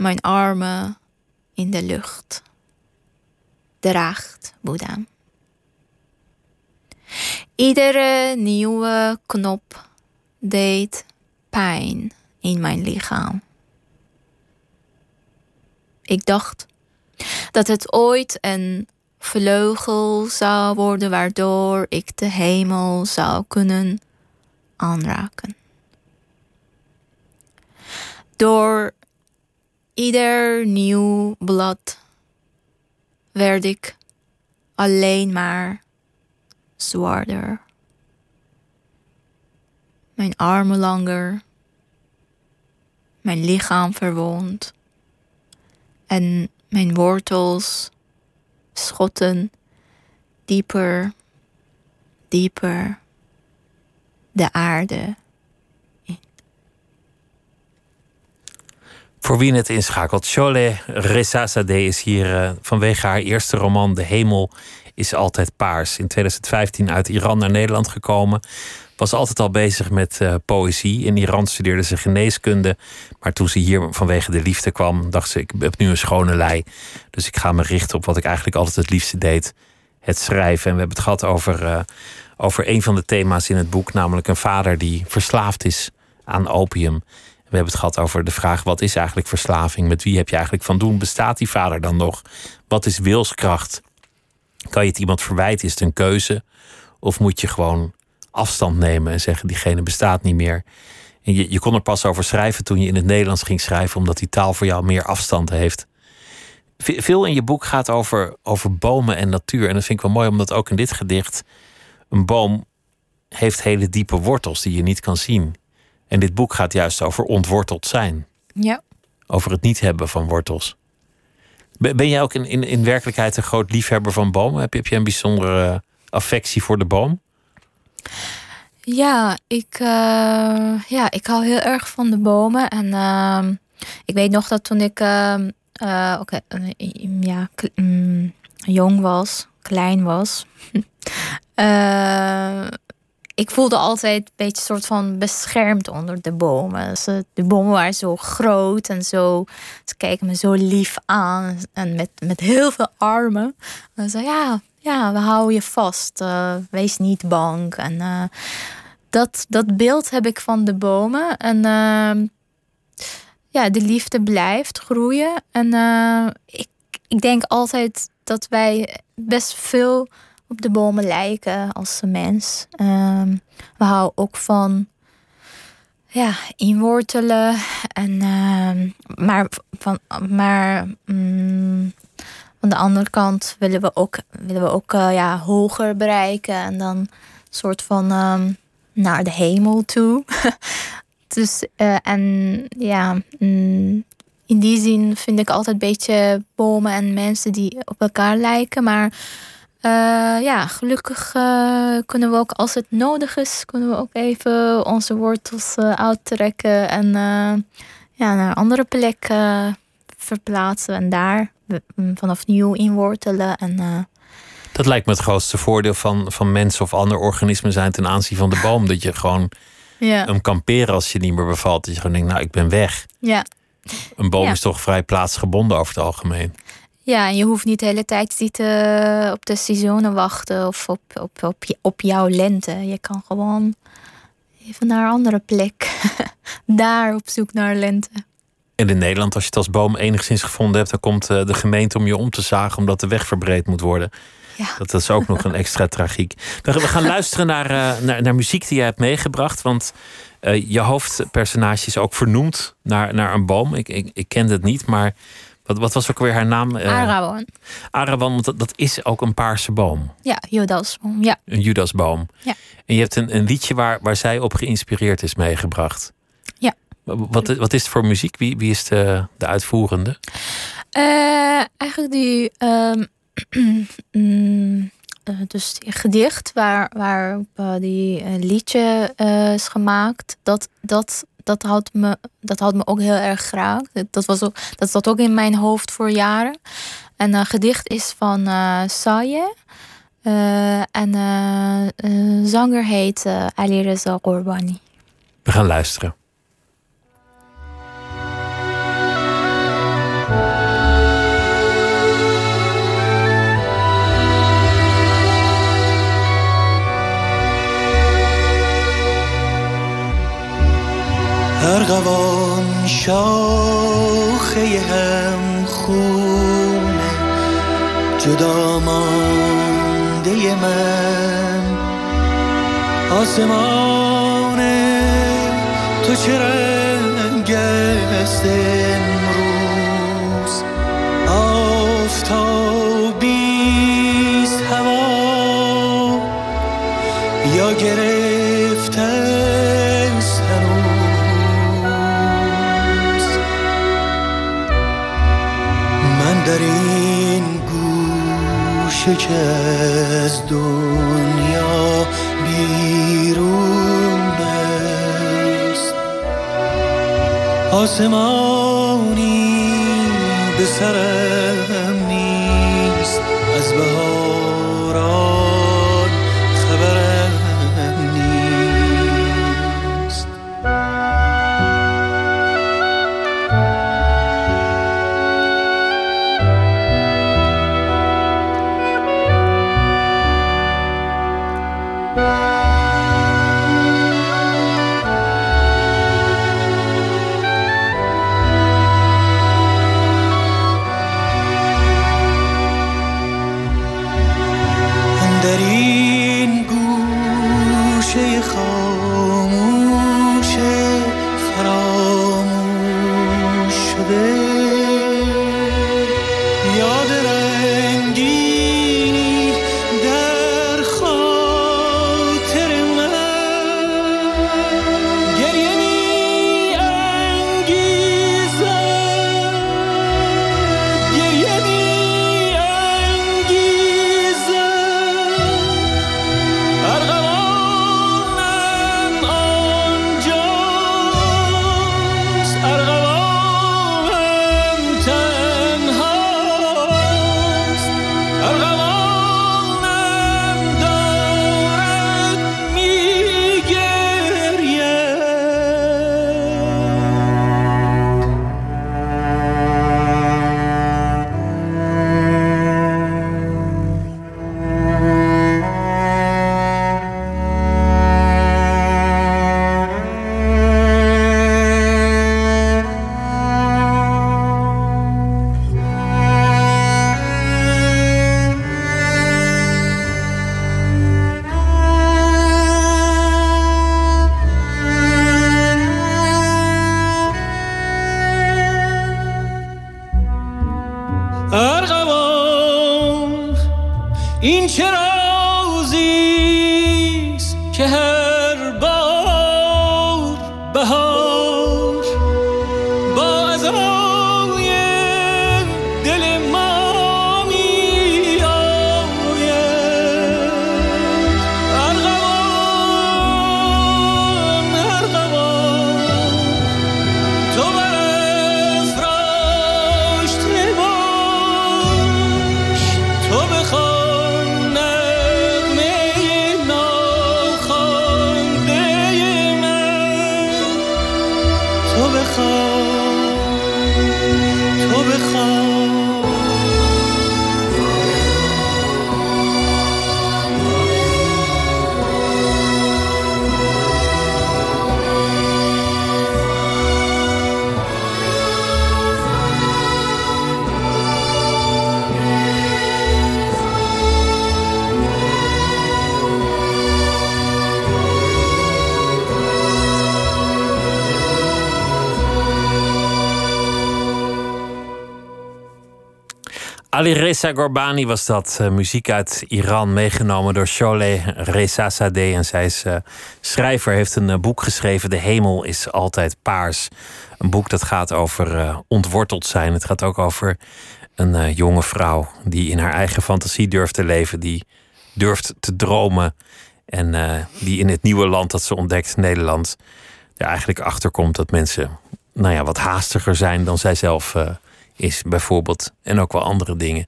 mijn armen in de lucht. Draagt Boeddha. Iedere nieuwe knop deed pijn in mijn lichaam. Ik dacht dat het ooit een vleugel zou worden waardoor ik de hemel zou kunnen aanraken. Door ieder nieuw blad werd ik alleen maar zwaarder. Mijn armen langer, mijn lichaam verwond en mijn wortels schotten dieper, dieper de aarde
Voor wie het inschakelt, Chole Rezazadeh is hier uh, vanwege haar eerste roman De Hemel is altijd paars. In 2015 uit Iran naar Nederland gekomen. Was altijd al bezig met uh, poëzie. In Iran studeerde ze geneeskunde. Maar toen ze hier vanwege de liefde kwam, dacht ze: ik heb nu een schone lei. Dus ik ga me richten op wat ik eigenlijk altijd het liefste deed: het schrijven. En we hebben het gehad over, uh, over een van de thema's in het boek, namelijk een vader die verslaafd is aan opium. We hebben het gehad over de vraag: wat is eigenlijk verslaving? Met wie heb je eigenlijk van doen? Bestaat die vader dan nog? Wat is wilskracht? Kan je het iemand verwijten? Is het een keuze? Of moet je gewoon afstand nemen en zeggen: diegene bestaat niet meer? En je, je kon er pas over schrijven toen je in het Nederlands ging schrijven, omdat die taal voor jou meer afstand heeft. Veel in je boek gaat over, over bomen en natuur. En dat vind ik wel mooi, omdat ook in dit gedicht een boom heeft hele diepe wortels die je niet kan zien. En dit boek gaat juist over ontworteld zijn.
Ja.
Over het niet hebben van wortels. Ben jij ook in, in, in werkelijkheid een groot liefhebber van bomen? Heb je, heb je een bijzondere affectie voor de boom?
Ja, ik, uh, ja, ik hou heel erg van de bomen. En uh, ik weet nog dat toen ik uh, okay, ja, mm, jong was, klein was. ik voelde altijd een beetje soort van beschermd onder de bomen. De bomen waren zo groot en zo. Ze kijken me zo lief aan en met, met heel veel armen. En ze ja, ja, we houden je vast. Uh, wees niet bang. En uh, dat, dat beeld heb ik van de bomen. En uh, ja, de liefde blijft groeien. En ik, ik denk altijd dat wij best veel op de bomen lijken als mens. Um, we houden ook van ja, inwortelen. En, uh, maar van, maar um, aan de andere kant willen we ook, willen we ook uh, ja, hoger bereiken. En dan soort van um, naar de hemel toe. dus uh, en ja, mm, in die zin vind ik altijd een beetje bomen en mensen die op elkaar lijken. Maar ja, gelukkig uh, kunnen we ook als het nodig is, kunnen we ook even onze wortels uh, uittrekken en ja, naar een andere plek verplaatsen en daar mm, vanaf nieuw inwortelen. En,
dat lijkt me het grootste voordeel van, van mensen of andere organismen zijn ten aanzien van de boom. Dat je gewoon ja. hem kan peren als je niet meer bevalt. Dat je gewoon denkt, nou ik ben weg.
Ja.
Een boom is toch vrij plaatsgebonden over het algemeen.
Ja, en je hoeft niet de hele tijd op de seizoenen wachten of op, op, op, op jouw lente. Je kan gewoon even naar een andere plek. Daar op zoek naar lente.
En in Nederland, als je het als boom enigszins gevonden hebt, dan komt eh, de gemeente om je om te zagen omdat de weg verbreed moet worden.
Ja.
Dat, is ook nog een extra tragiek. We, gaan luisteren naar, uh, naar, naar, muziek die jij hebt meegebracht. Want uh, je hoofdpersonage is ook vernoemd naar, naar een boom. Ik, ik, ik kende het niet, maar wat, wat was ook weer haar naam?
Uh, Arawan.
Arawan, want dat, dat, is ook een paarse boom.
Ja, Judasboom. Ja.
Een Judasboom.
Ja.
En je hebt een, een liedje waar, waar zij op geïnspireerd is meegebracht.
Ja.
Wat, wat is het voor muziek? Wie, wie is de, de uitvoerende?
Uh, eigenlijk die. Um, uh, dus die gedicht waar, waarop uh, die liedje is gemaakt, dat, dat, dat, had me, dat had me ook heel erg geraakt. Dat, was ook, dat zat ook in mijn hoofd voor jaren. En een gedicht is van uh, Saye. Uh, en uh, zanger heet Ali Reza Gorbani.
We gaan luisteren.
ارغوان شاخه هم خونه جدا مانده من. آسمان تو چه رنگ است؟ از دنیا بیرون است آسمانی به سرم
Ali Reza Gorbani was dat. eh, muziek uit Iran, meegenomen door Sholeh Rezazadeh. En zij is eh, schrijver, heeft een eh, boek geschreven... De hemel is altijd paars. Een boek dat gaat over ontworteld zijn. Het gaat ook over een jonge vrouw... die in haar eigen fantasie durft te leven. Die durft te dromen. En die in het nieuwe land dat ze ontdekt, Nederland... er eigenlijk achterkomt dat mensen nou ja, wat haastiger zijn dan zij zelf is, bijvoorbeeld. En ook wel andere dingen.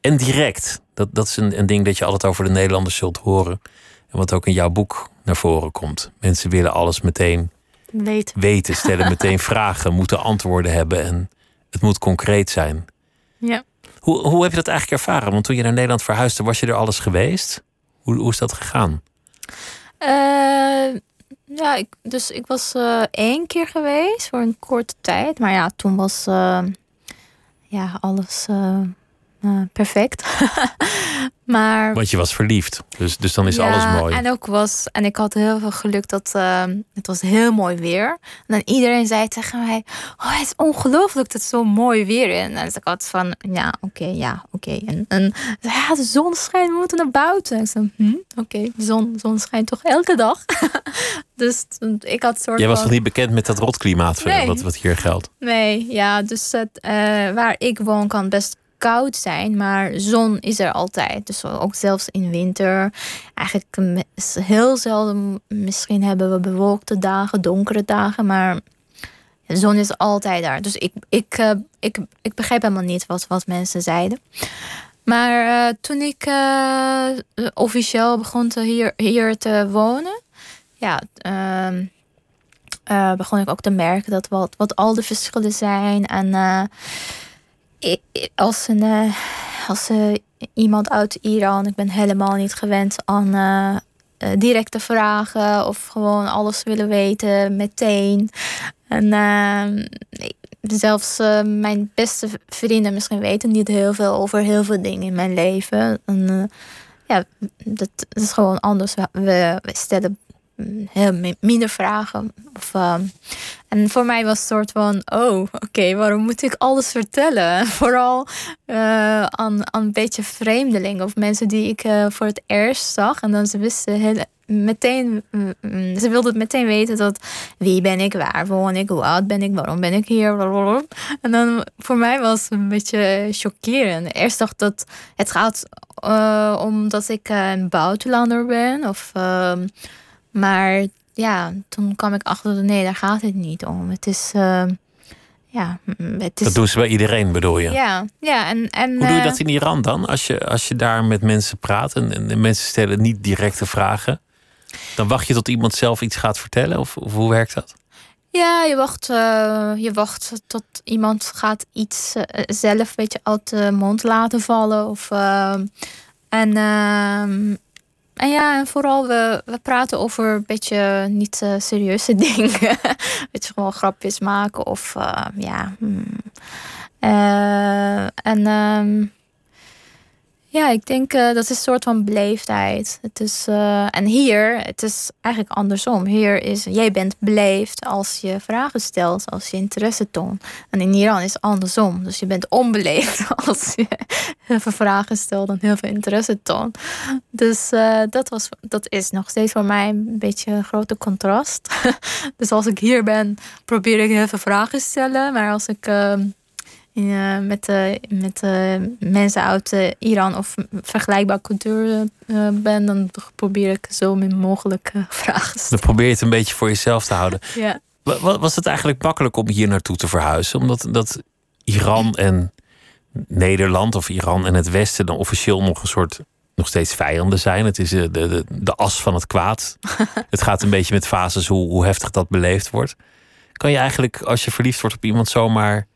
En direct, dat, dat is een, een ding dat je altijd over de Nederlanders zult horen. En wat ook in jouw boek naar voren komt. Mensen willen alles meteen
Weet.
weten, stellen meteen vragen, moeten antwoorden hebben en het moet concreet zijn.
Ja.
Hoe, hoe heb je dat eigenlijk ervaren? Want toen je naar Nederland verhuisde, was je er alles geweest? Hoe, hoe is dat gegaan?
Eh, ja, ik, dus ik was eh, één keer geweest voor een korte tijd. Maar ja, toen was eh, ja, alles eh, perfect. maar
Want je was verliefd, dus, dus dan is
ja,
alles mooi.
En ook was, en ik had heel veel geluk dat eh, het was heel mooi weer. En dan iedereen zei tegen mij: Oh, het is ongelooflijk dat het zo mooi weer is. En dus ik had van: Ja, oké, ja, oké. En, en ja, de zon schijnt, we moeten naar buiten. En ik zei: hm, Oké, de zon, zon schijnt toch elke dag. dus ik had soort
Jij was
van.
nog niet bekend met dat rotklimaat
Nee.
wat, wat hier geldt.
Nee, ja, dus het, eh, waar ik woon kan best koud zijn, maar zon is er altijd. Dus ook zelfs in winter. Eigenlijk heel zelden, misschien hebben we bewolkte dagen, donkere dagen, maar de zon is altijd daar. Dus ik, ik, eh, ik, ik begrijp helemaal niet wat, wat mensen zeiden. Maar eh, toen ik eh, officieel begon te hier, hier te wonen, ja, ehm, eh, begon ik ook te merken dat wat, wat al de verschillen zijn. En als, een, eh, als eh, iemand uit Iran, ik ben helemaal niet gewend aan eh, directe vragen of gewoon alles willen weten meteen. En ik- zelfs mijn beste vrienden misschien weten niet heel veel over heel veel dingen in mijn leven. En, ja, dat, is gewoon anders. We, stellen heel mi- minder vragen. Ehm, en voor mij was het soort van, oh, oké, waarom moet ik alles vertellen? Vooral eh, aan, aan een beetje vreemdelingen of mensen die ik eh, voor het eerst zag. En dan ze wisten heel, meteen, mm, mm, ze wilden meteen weten dat wie ben ik, waar woon ik, hoe oud ben ik, waarom ben ik hier. blablabla. En dan voor mij was het een beetje chockerend. Eerst dacht dat het gaat eh, omdat ik een buitenlander ben. Of, ehm, maar ja, toen kwam ik achter, nee, daar gaat het niet om. Het is, ehm, ja, mm, het is...
Dat doen ze bij iedereen, bedoel je?
ja, ja, en... en
Hoe doe je
eh,
dat in Iran dan? Als je, als je daar met mensen praat en, en de mensen stellen niet directe vragen, dan wacht je tot iemand zelf iets gaat vertellen? Of, of hoe werkt dat?
Ja, je wacht, eh, je wacht tot iemand gaat iets eh, zelf een beetje uit de mond laten vallen. Of, ehm, en, ehm, en ja, en vooral we, we praten over een beetje niet eh, serieuze dingen. beetje gewoon grapjes maken of eh, ja. hmm. Eh, en ehm, ja, ik denk eh, dat is een soort van beleefdheid. Het is, eh, en hier, het is eigenlijk andersom. Hier is, jij bent beleefd als je vragen stelt, als je interesse toont. En in Iran is het andersom. Dus je bent onbeleefd als je heel veel vragen stelt en heel veel interesse toont. Dus eh, dat, was, dat is nog steeds voor mij een beetje een grote contrast. dus als ik hier ben, probeer ik heel veel vragen te stellen. Maar als ik... ehm, ja, met, eh, met eh, mensen uit eh, Iran of vergelijkbare cultuur eh, ben, dan probeer ik zo min mogelijk eh, vragen te
Dan probeer je het een beetje voor jezelf te houden.
Ja.
Wa- wa- Was het eigenlijk makkelijk om hier naartoe te verhuizen? Omdat dat Iran en Nederland of Iran en het Westen dan officieel nog een soort nog steeds vijanden zijn. Het is eh, de, de, de as van het kwaad. het gaat een beetje met fases hoe, hoe heftig dat beleefd wordt. Kan je eigenlijk, als je verliefd wordt op iemand, zomaar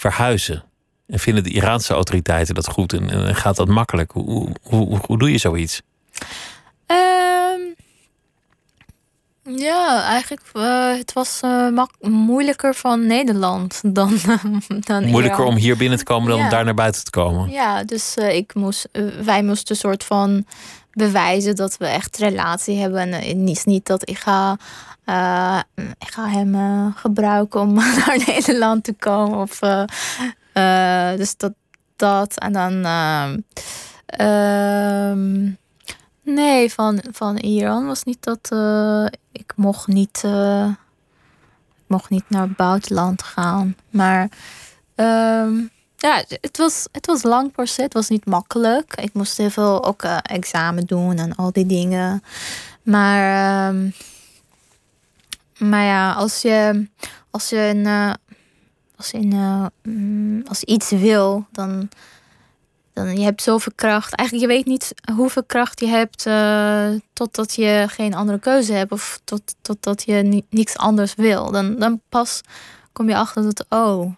verhuizen? En vinden de Iraanse autoriteiten dat goed? En, en gaat dat makkelijk? Hoe, hoe, hoe, doe je zoiets?
Ehm, ja, eigenlijk uh, het was uh, mak- moeilijker van Nederland dan, dan
Moeilijker
Iran.
om hier binnen te komen dan
Ja.
om daar naar buiten te komen.
Ja, dus uh, ik moest, wij moesten een soort van bewijzen dat we echt relatie hebben. En is niet dat ik ga, ik ga hem gebruiken om naar Nederland te komen. Of, dus dat, dat. En dan. ehm, Nee, van, van Iran was niet dat ik mocht niet, mocht niet naar het buitenland gaan. Maar um, ja, het was, het was lang proces. Het was niet makkelijk. Ik moest heel veel ook examen doen en al die dingen. Maar, Maar ja, als je, als je, een, eh, als een, eh, mm, als iets wil, dan, dan je hebt zoveel kracht. Eigenlijk, je weet niet hoeveel kracht je hebt eh, totdat je geen andere keuze hebt of tot, totdat je ni- niks anders wil. Dan, dan pas kom je achter dat, oh,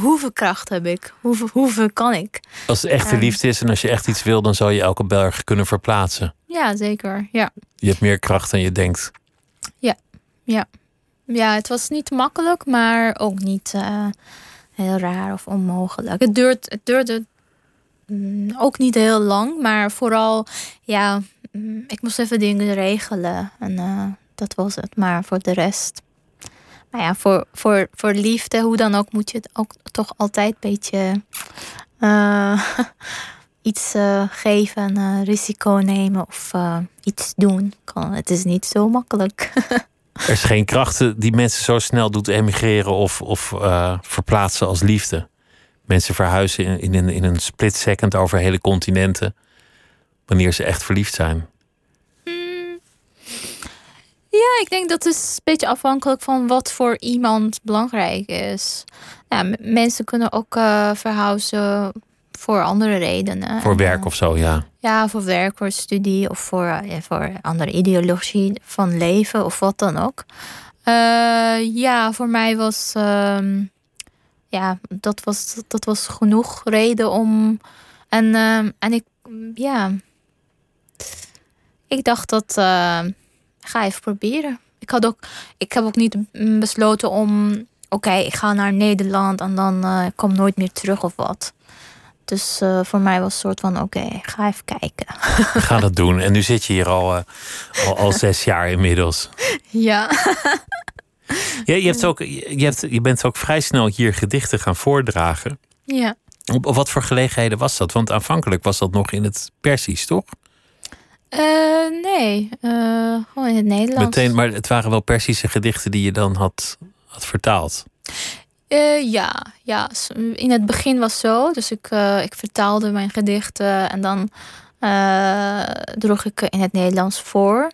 hoeveel kracht heb ik? Hoeveel, hoeveel kan ik?
Als het echte liefde is en als je echt iets wil, dan zou je elke berg kunnen verplaatsen.
Ja, zeker. Ja.
Je hebt meer kracht dan je denkt.
Ja, het was niet makkelijk, maar ook niet eh, heel raar of onmogelijk. Het, duurt, het duurde mm, ook niet heel lang, maar vooral, ja, mm, ik moest even dingen regelen. En eh, dat was het. Maar voor de rest, maar ja, voor, voor, voor liefde, hoe dan ook, moet je het ook toch altijd een beetje eh, iets geven en eh, risico nemen of iets doen. Het is niet zo makkelijk.
Er is geen kracht die mensen zo snel doet emigreren of, of eh, verplaatsen als liefde. Mensen verhuizen in, in, een, in een split second over hele continenten. Wanneer ze echt verliefd zijn.
Ja, ik denk dat is een beetje afhankelijk van wat voor iemand belangrijk is. Ja, mensen kunnen ook eh, verhuizen voor andere redenen.
Voor werk of zo, ja.
Ja, voor werk, voor studie of voor, eh, ja, voor andere ideologie van leven of wat dan ook. Eh, ja, voor mij was, ehm, ja, dat was, dat was genoeg reden om. En, ehm, en ik, ja, ik dacht dat, eh, ga even proberen. Ik, had ook, ik heb ook niet besloten om, oké, ik ga naar Nederland en dan eh, ik kom nooit meer terug of wat. Dus eh, voor mij was het soort van, oké, ga even kijken.
Ga dat doen. En nu zit je hier al, eh, al, al zes jaar inmiddels.
Ja.
Je, je, hebt ook, je, hebt, je bent ook vrij snel hier gedichten gaan voordragen.
Ja.
Op, op wat voor gelegenheden was dat? Want aanvankelijk was dat nog in het Persisch, toch?
Eh, nee, gewoon in het Nederlands.
Meteen, maar het waren wel Persische gedichten die je dan had, had vertaald.
Eh, ja, ja, in het begin was zo. Dus ik, eh, ik vertaalde mijn gedichten en dan eh, droeg ik in het Nederlands voor.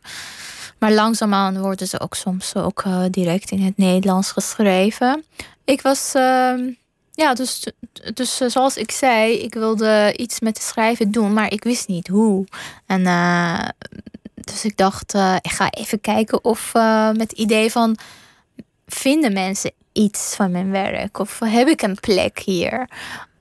Maar langzaamaan worden ze ook soms ook direct in het Nederlands geschreven. Ik was, ehm, ja, dus, dus zoals ik zei, ik wilde iets met schrijven doen, maar ik wist niet hoe. En dus ik dacht, ik ga even kijken of met het idee van vinden mensen iets van mijn werk? Of heb ik een plek hier?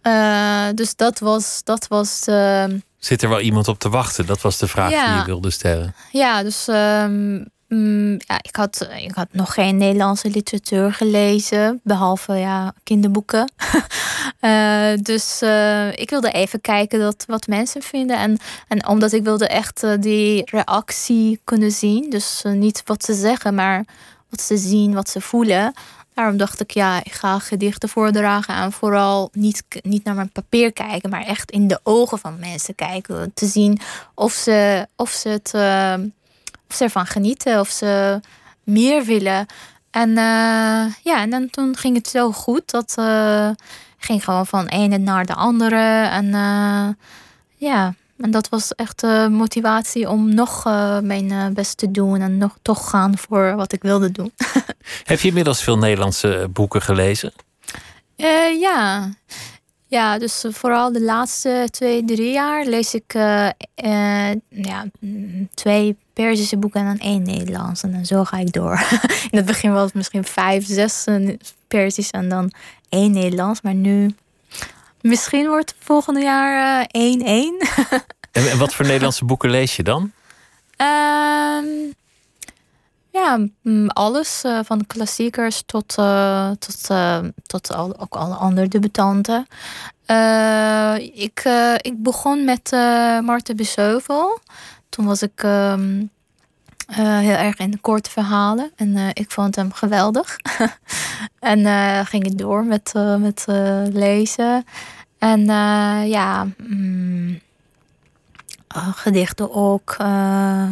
Eh, dus dat was, dat was eh,
Zit er wel iemand op te wachten? Dat was de vraag
Ja.
die je wilde stellen.
ja, dus ehm, mm, ja, ik, had, ik had nog geen Nederlandse literatuur gelezen, behalve ja, kinderboeken. Eh, dus eh, ik wilde even kijken dat, wat mensen vinden. En, en omdat ik wilde echt die reactie kunnen zien. Dus niet wat ze zeggen, maar wat ze zien, wat ze voelen. Daarom dacht ik, ja, ik ga gedichten voordragen. En vooral niet, niet naar mijn papier kijken, maar echt in de ogen van mensen kijken. Te zien of ze, of ze, het, eh, of ze ervan genieten, of ze meer willen. En eh, ja, en dan toen ging het zo goed dat eh ging gewoon van ene naar de andere. En eh, ja, en dat was echt de motivatie om nog eh, mijn eh, best te doen en nog toch gaan voor wat ik wilde doen.
Heb je inmiddels veel Nederlandse boeken gelezen?
Eh, ja. ja, dus eh, vooral de laatste twee, drie jaar lees ik eh, eh, ja, twee Perzische boeken en dan één Nederlands. En dan zo ga ik door. In het begin was het misschien vijf, zes eh, Perzisch en dan één Nederlands. Maar nu, misschien wordt het volgende jaar eh, één, één.
En, wat voor Nederlandse boeken lees je dan?
Ehm, ja, mm, alles. eh, van klassiekers tot, eh, tot, eh, tot al, ook alle andere debutanten. Eh, ik, eh, ik begon met eh Marten Beseuvel. Toen was ik ehm, eh, heel erg in korte verhalen. En eh, ik vond hem geweldig. en eh, ging ik door met, eh, met eh, lezen. En eh, ja... mm, eh, gedichten ook. eh,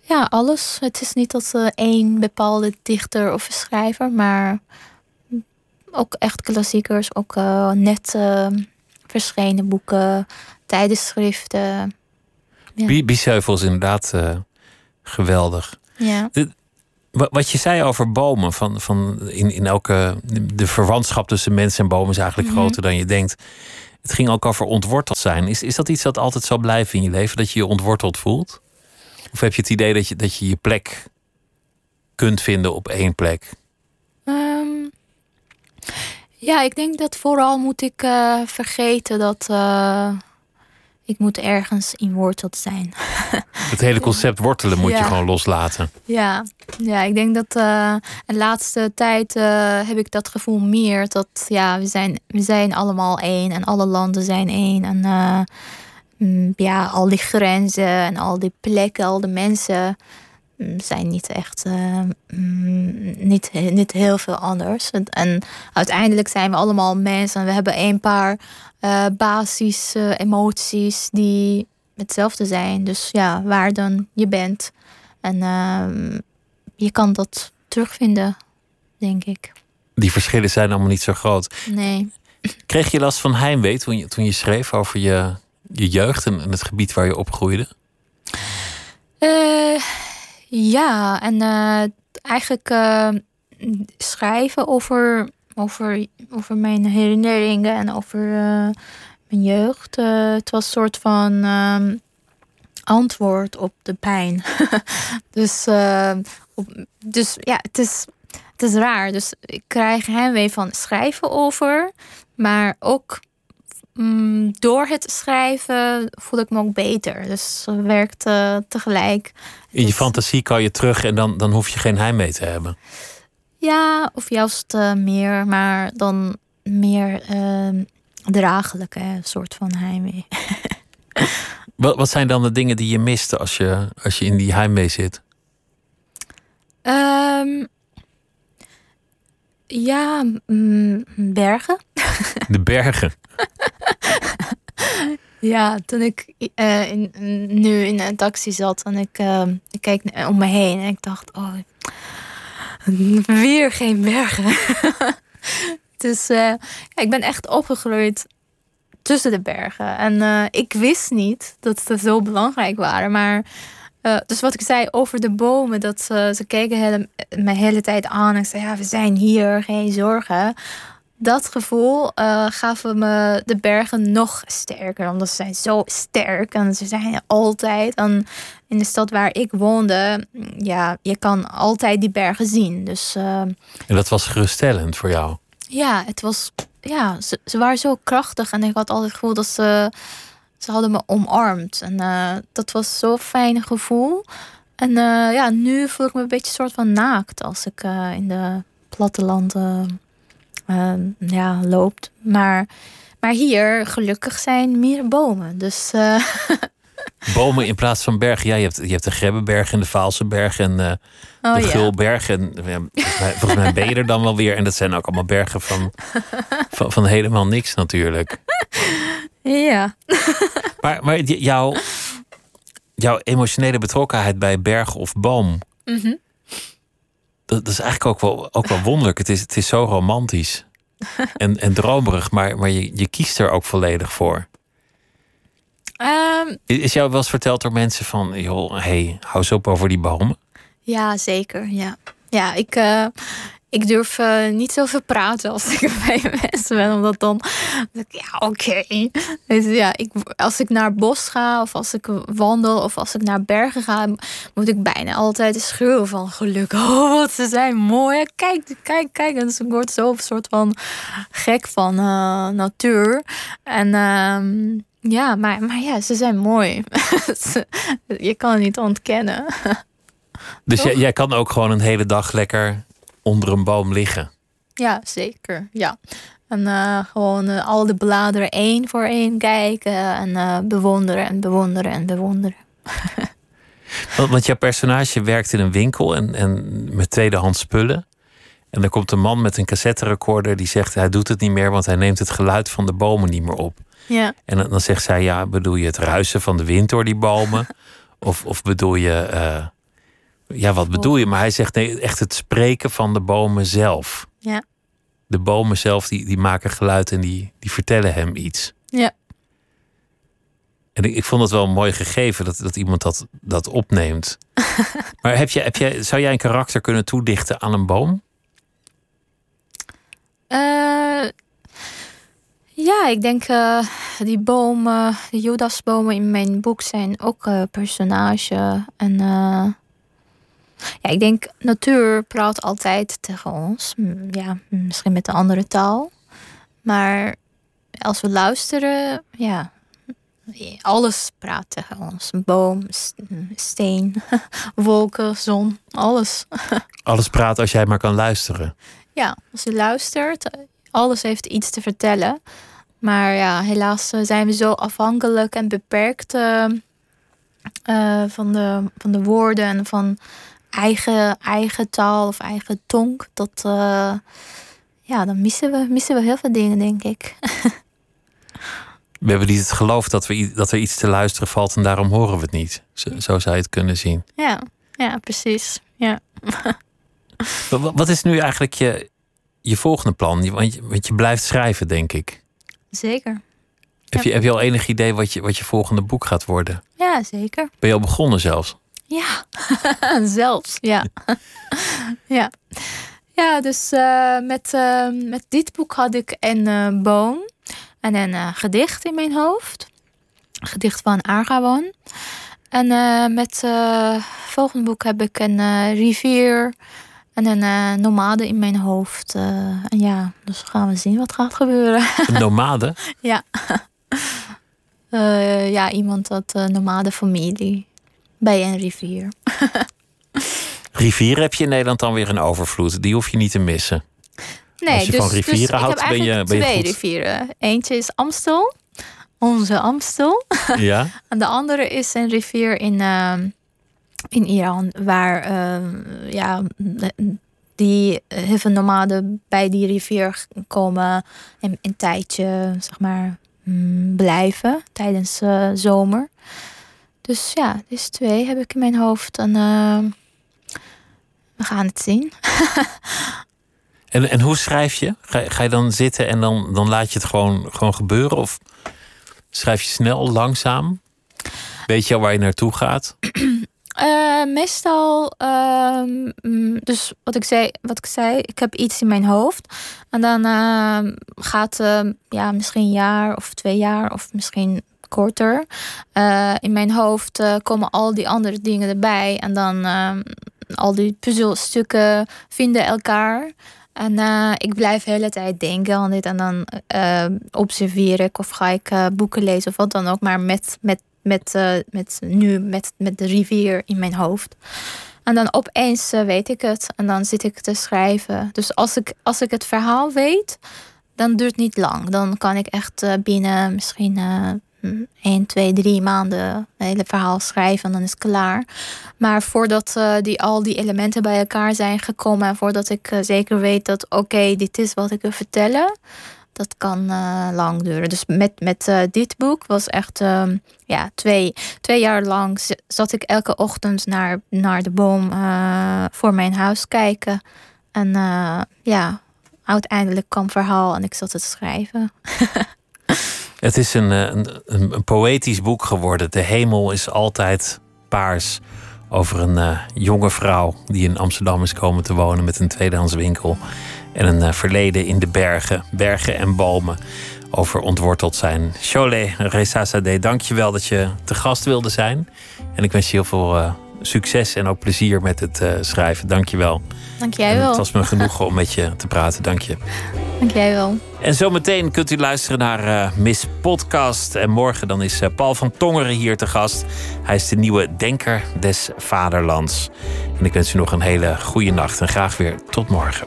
ja, alles. Het is niet dat één bepaalde dichter of schrijver, maar ook echt klassiekers, ook eh, net eh, verschenen boeken, tijdschriften. Ja.
Inderdaad eh, geweldig.
Ja.
Wa- Wat je zei over bomen, van, van in, in elke. De verwantschap tussen mensen en bomen is eigenlijk
Mhm.
groter dan je denkt. Het ging ook over ontworteld zijn. Is, is dat iets dat altijd zal blijven in je leven? Dat je je ontworteld voelt? Of heb je het idee dat je dat je, je plek kunt vinden op één plek?
Ehm, ja, ik denk dat vooral moet ik eh, vergeten dat eh, ik moet ergens in worteld zijn.
Het hele concept wortelen moet je gewoon loslaten.
Ja, ja ik denk dat eh, de laatste tijd eh, heb ik dat gevoel meer dat ja, we zijn, we zijn allemaal één en alle landen zijn één. En eh, mm, ja, al die grenzen en al die plekken, al de mensen zijn niet echt eh, mm, niet, niet heel veel anders. En, en uiteindelijk zijn we allemaal mensen en we hebben een paar eh basis eh, emoties die hetzelfde zijn. Dus ja, waar dan je bent. En ehm, je kan dat terugvinden, denk ik.
Die verschillen zijn allemaal niet zo groot.
Nee.
Kreeg je last van heimwee toen je, toen je schreef over je, je jeugd en, en het gebied waar je opgroeide?
Eh, ja, en eh, eigenlijk eh, schrijven over, over, over mijn herinneringen en over eh, mijn jeugd. het was een soort van ehm, antwoord op de pijn. dus, dus ja, het is, het is raar. Dus ik krijg heimwee van schrijven over, maar ook mm, door het schrijven voel ik me ook beter. Dus het werkt eh, tegelijk.
In je
Dus-
fantasie kan je terug en dan, dan hoef je geen heimwee te hebben.
Ja, of juist eh, meer, maar dan meer draaglijke soort van heimwee.
Wat, wat zijn dan de dingen die je mist als je, als je in die heimwee zit?
Ehm, ja, mm, bergen.
De bergen.
Ja, toen ik eh, in, nu in een taxi zat en ik, ehm, ik keek om me heen en ik dacht, oh, weer geen bergen. dus eh, ik ben echt opgegroeid tussen de bergen. En ik wist niet dat ze zo belangrijk waren. Maar eh, dus wat ik zei over de bomen, dat ze, ze keken hele, de hele tijd aan en zeiden, ja, we zijn hier, geen zorgen. Dat gevoel eh gaven me de bergen nog sterker, omdat ze zijn zo sterk en ze zijn er altijd. En in de stad waar ik woonde, ja, je kan altijd die bergen zien. Dus eh,
En dat was geruststellend voor jou.
ja, het was, ja, ze, ze waren zo krachtig en ik had altijd het gevoel dat ze, ze hadden me omarmd. En eh, dat was zo'n fijn gevoel. En eh, ja, nu voel ik me een beetje soort van naakt als ik eh, in de plattelanden eh, ja, loopt. Maar, maar hier, gelukkig, zijn meer bomen. Dus
Bomen in plaats van bergen. Ja, je hebt, je hebt de Grebbeberg en de Vaalseberg en
oh
de
ja.
Gulberg. En ja, volgens, mij, volgens mij ben je er dan wel weer. En dat zijn ook allemaal bergen van, van, van helemaal niks natuurlijk.
Ja.
Maar, maar jouw, jouw emotionele betrokkenheid bij berg of boom...
Mhm.
dat, dat is eigenlijk ook wel, ook wel wonderlijk. Het is, het is zo romantisch en, en dromerig, maar, maar je, je kiest er ook volledig voor.
Ehm,
Is is jou wel eens verteld door mensen van... joh, hey, hou eens op over die bomen?
Ja, zeker. Ja, ja ik, eh, ik durf eh, niet zoveel praten als ik bij mensen ben. Omdat dan, ja, oké. Dus ja, ik, als ik naar het bos ga of als ik wandel of als ik naar bergen ga... moet ik bijna altijd schreeuwen van geluk. Oh, wat ze zijn mooi. Kijk, kijk, kijk. En dus ik word zo een soort van gek van eh, natuur. En... ehm, ja, maar, maar ja, ze zijn mooi. Je kan het niet ontkennen.
Dus jij kan ook gewoon een hele dag lekker onder een boom liggen.
Ja, zeker. Ja. En eh, gewoon eh, al de bladeren één voor één kijken en eh, bewonderen en bewonderen en bewonderen.
Want, want jouw personage werkt in een winkel en, en met tweedehands spullen. En dan komt een man met een cassetterecorder die zegt... hij doet het niet meer, want hij neemt het geluid van de bomen niet meer op.
Ja.
En dan, dan zegt zij, ja, bedoel je het ruisen van de wind door die bomen? Of, of bedoel je... eh, ja, wat bedoel je? Maar hij zegt nee, echt het spreken van de bomen zelf.
Ja.
De bomen zelf, die, die maken geluid en die, die vertellen hem iets.
Ja.
En ik, ik vond het wel een mooi gegeven dat, dat iemand dat, dat opneemt. maar heb je, heb je, zou jij een karakter kunnen toedichten aan een boom?
Eh, ja, ik denk uh, die bomen, de Judasbomen in mijn boek zijn ook uh, personage. En ja, ik denk, natuur praat altijd tegen ons. Ja, misschien met een andere taal. Maar als we luisteren, ja, alles praat tegen ons. Een boom, steen, wolken, zon, alles.
alles praat als jij maar kan luisteren.
Ja, als je luistert, alles heeft iets te vertellen. Maar ja, helaas eh, zijn we zo afhankelijk en beperkt uh, uh, van, de, van de woorden en van eigen, eigen taal of eigen tong. Dat, uh, ja, dan missen we, missen we heel veel dingen, denk ik.
we hebben niet het geloof dat, we, dat er iets te luisteren valt en daarom horen we het niet. Zo, zo zou je het kunnen zien.
Ja, ja precies. Ja.
Wat is nu eigenlijk je, je volgende plan? Want je, want je blijft schrijven, denk ik.
Zeker.
Heb, je, heb je al enig idee wat je, wat je volgende boek gaat worden?
Ja, zeker.
Ben je al begonnen zelfs?
Ja, zelfs, ja. ja. Ja, dus uh, met, uh, met dit boek had ik een uh, boom en een gedicht in mijn hoofd. Een gedicht van Argawon. En met het volgende boek heb ik een rivier en een nomade in mijn hoofd. en ja, dus gaan we zien wat gaat gebeuren.
Een nomade?
ja. ja, dat dat nomade familie bij een rivier.
rivier heb je in Nederland dan weer een overvloed. Die hoef je niet te missen. Nee, Als je dus, van rivieren dus houdt, ben je, ben je
twee rivieren. Eentje is Amstel, onze Amstel.
Ja.
en de andere is een rivier in, uh, in Iran, waar uh, ja, die nomaden bij die rivier komen en een tijdje, zeg maar, mm, blijven tijdens uh, zomer. Dus ja, dus twee heb ik in mijn hoofd. En uh, we gaan het zien.
en, en hoe schrijf je? Ga, ga je dan zitten en dan, dan laat je het gewoon, gewoon gebeuren? Of schrijf je snel, langzaam? Weet je al waar je naartoe gaat?
Uh, meestal, uh, dus wat ik, zei, wat ik zei, ik heb iets in mijn hoofd. En dan uh, gaat ja, misschien een jaar of twee jaar of misschien korter. Uh, in mijn hoofd uh, komen al die andere dingen erbij. En dan uh, al die puzzelstukken vinden elkaar. En ik blijf de hele tijd denken aan dit. En dan observeer ik of ga ik boeken lezen of wat dan ook. Maar met, met, met, met nu met, met de rivier in mijn hoofd. En dan opeens weet ik het. En dan zit ik te schrijven. Dus als ik, als ik het verhaal weet, dan duurt het niet lang. Dan kan ik echt binnen misschien 1, 2, 3 maanden het hele verhaal schrijven en dan is het klaar. Maar voordat uh, die, al die elementen bij elkaar zijn gekomen en voordat ik uh, zeker weet dat oké, dit is wat ik wil vertellen, dat kan uh, lang duren. Dus met, met dit boek was echt ehm, ja, twee, twee jaar lang zat ik elke ochtend naar, naar de boom voor mijn huis kijken. En ja, uiteindelijk kwam verhaal en ik zat te schrijven.
Het is een, eh, een, een, poëtisch boek geworden. De hemel is altijd paars. Over een uh, jonge vrouw die in Amsterdam is komen te wonen met een tweedehands winkel. En een uh, verleden in de bergen, bergen en bomen. Over ontworteld zijn. Cholet Resasade, dank je wel dat je te gast wilde zijn. En ik wens je heel veel succes en ook plezier met het schrijven. Dank je wel.
Dank jij wel.
Het was me genoeg om met je te praten. Dank je.
Dank jij wel.
En zometeen kunt u luisteren naar uh, Miss Podcast. En morgen dan is uh, Paul van Tongeren hier te gast. Hij is de nieuwe denker des vaderlands. En ik wens u nog een hele goede nacht en graag weer tot morgen.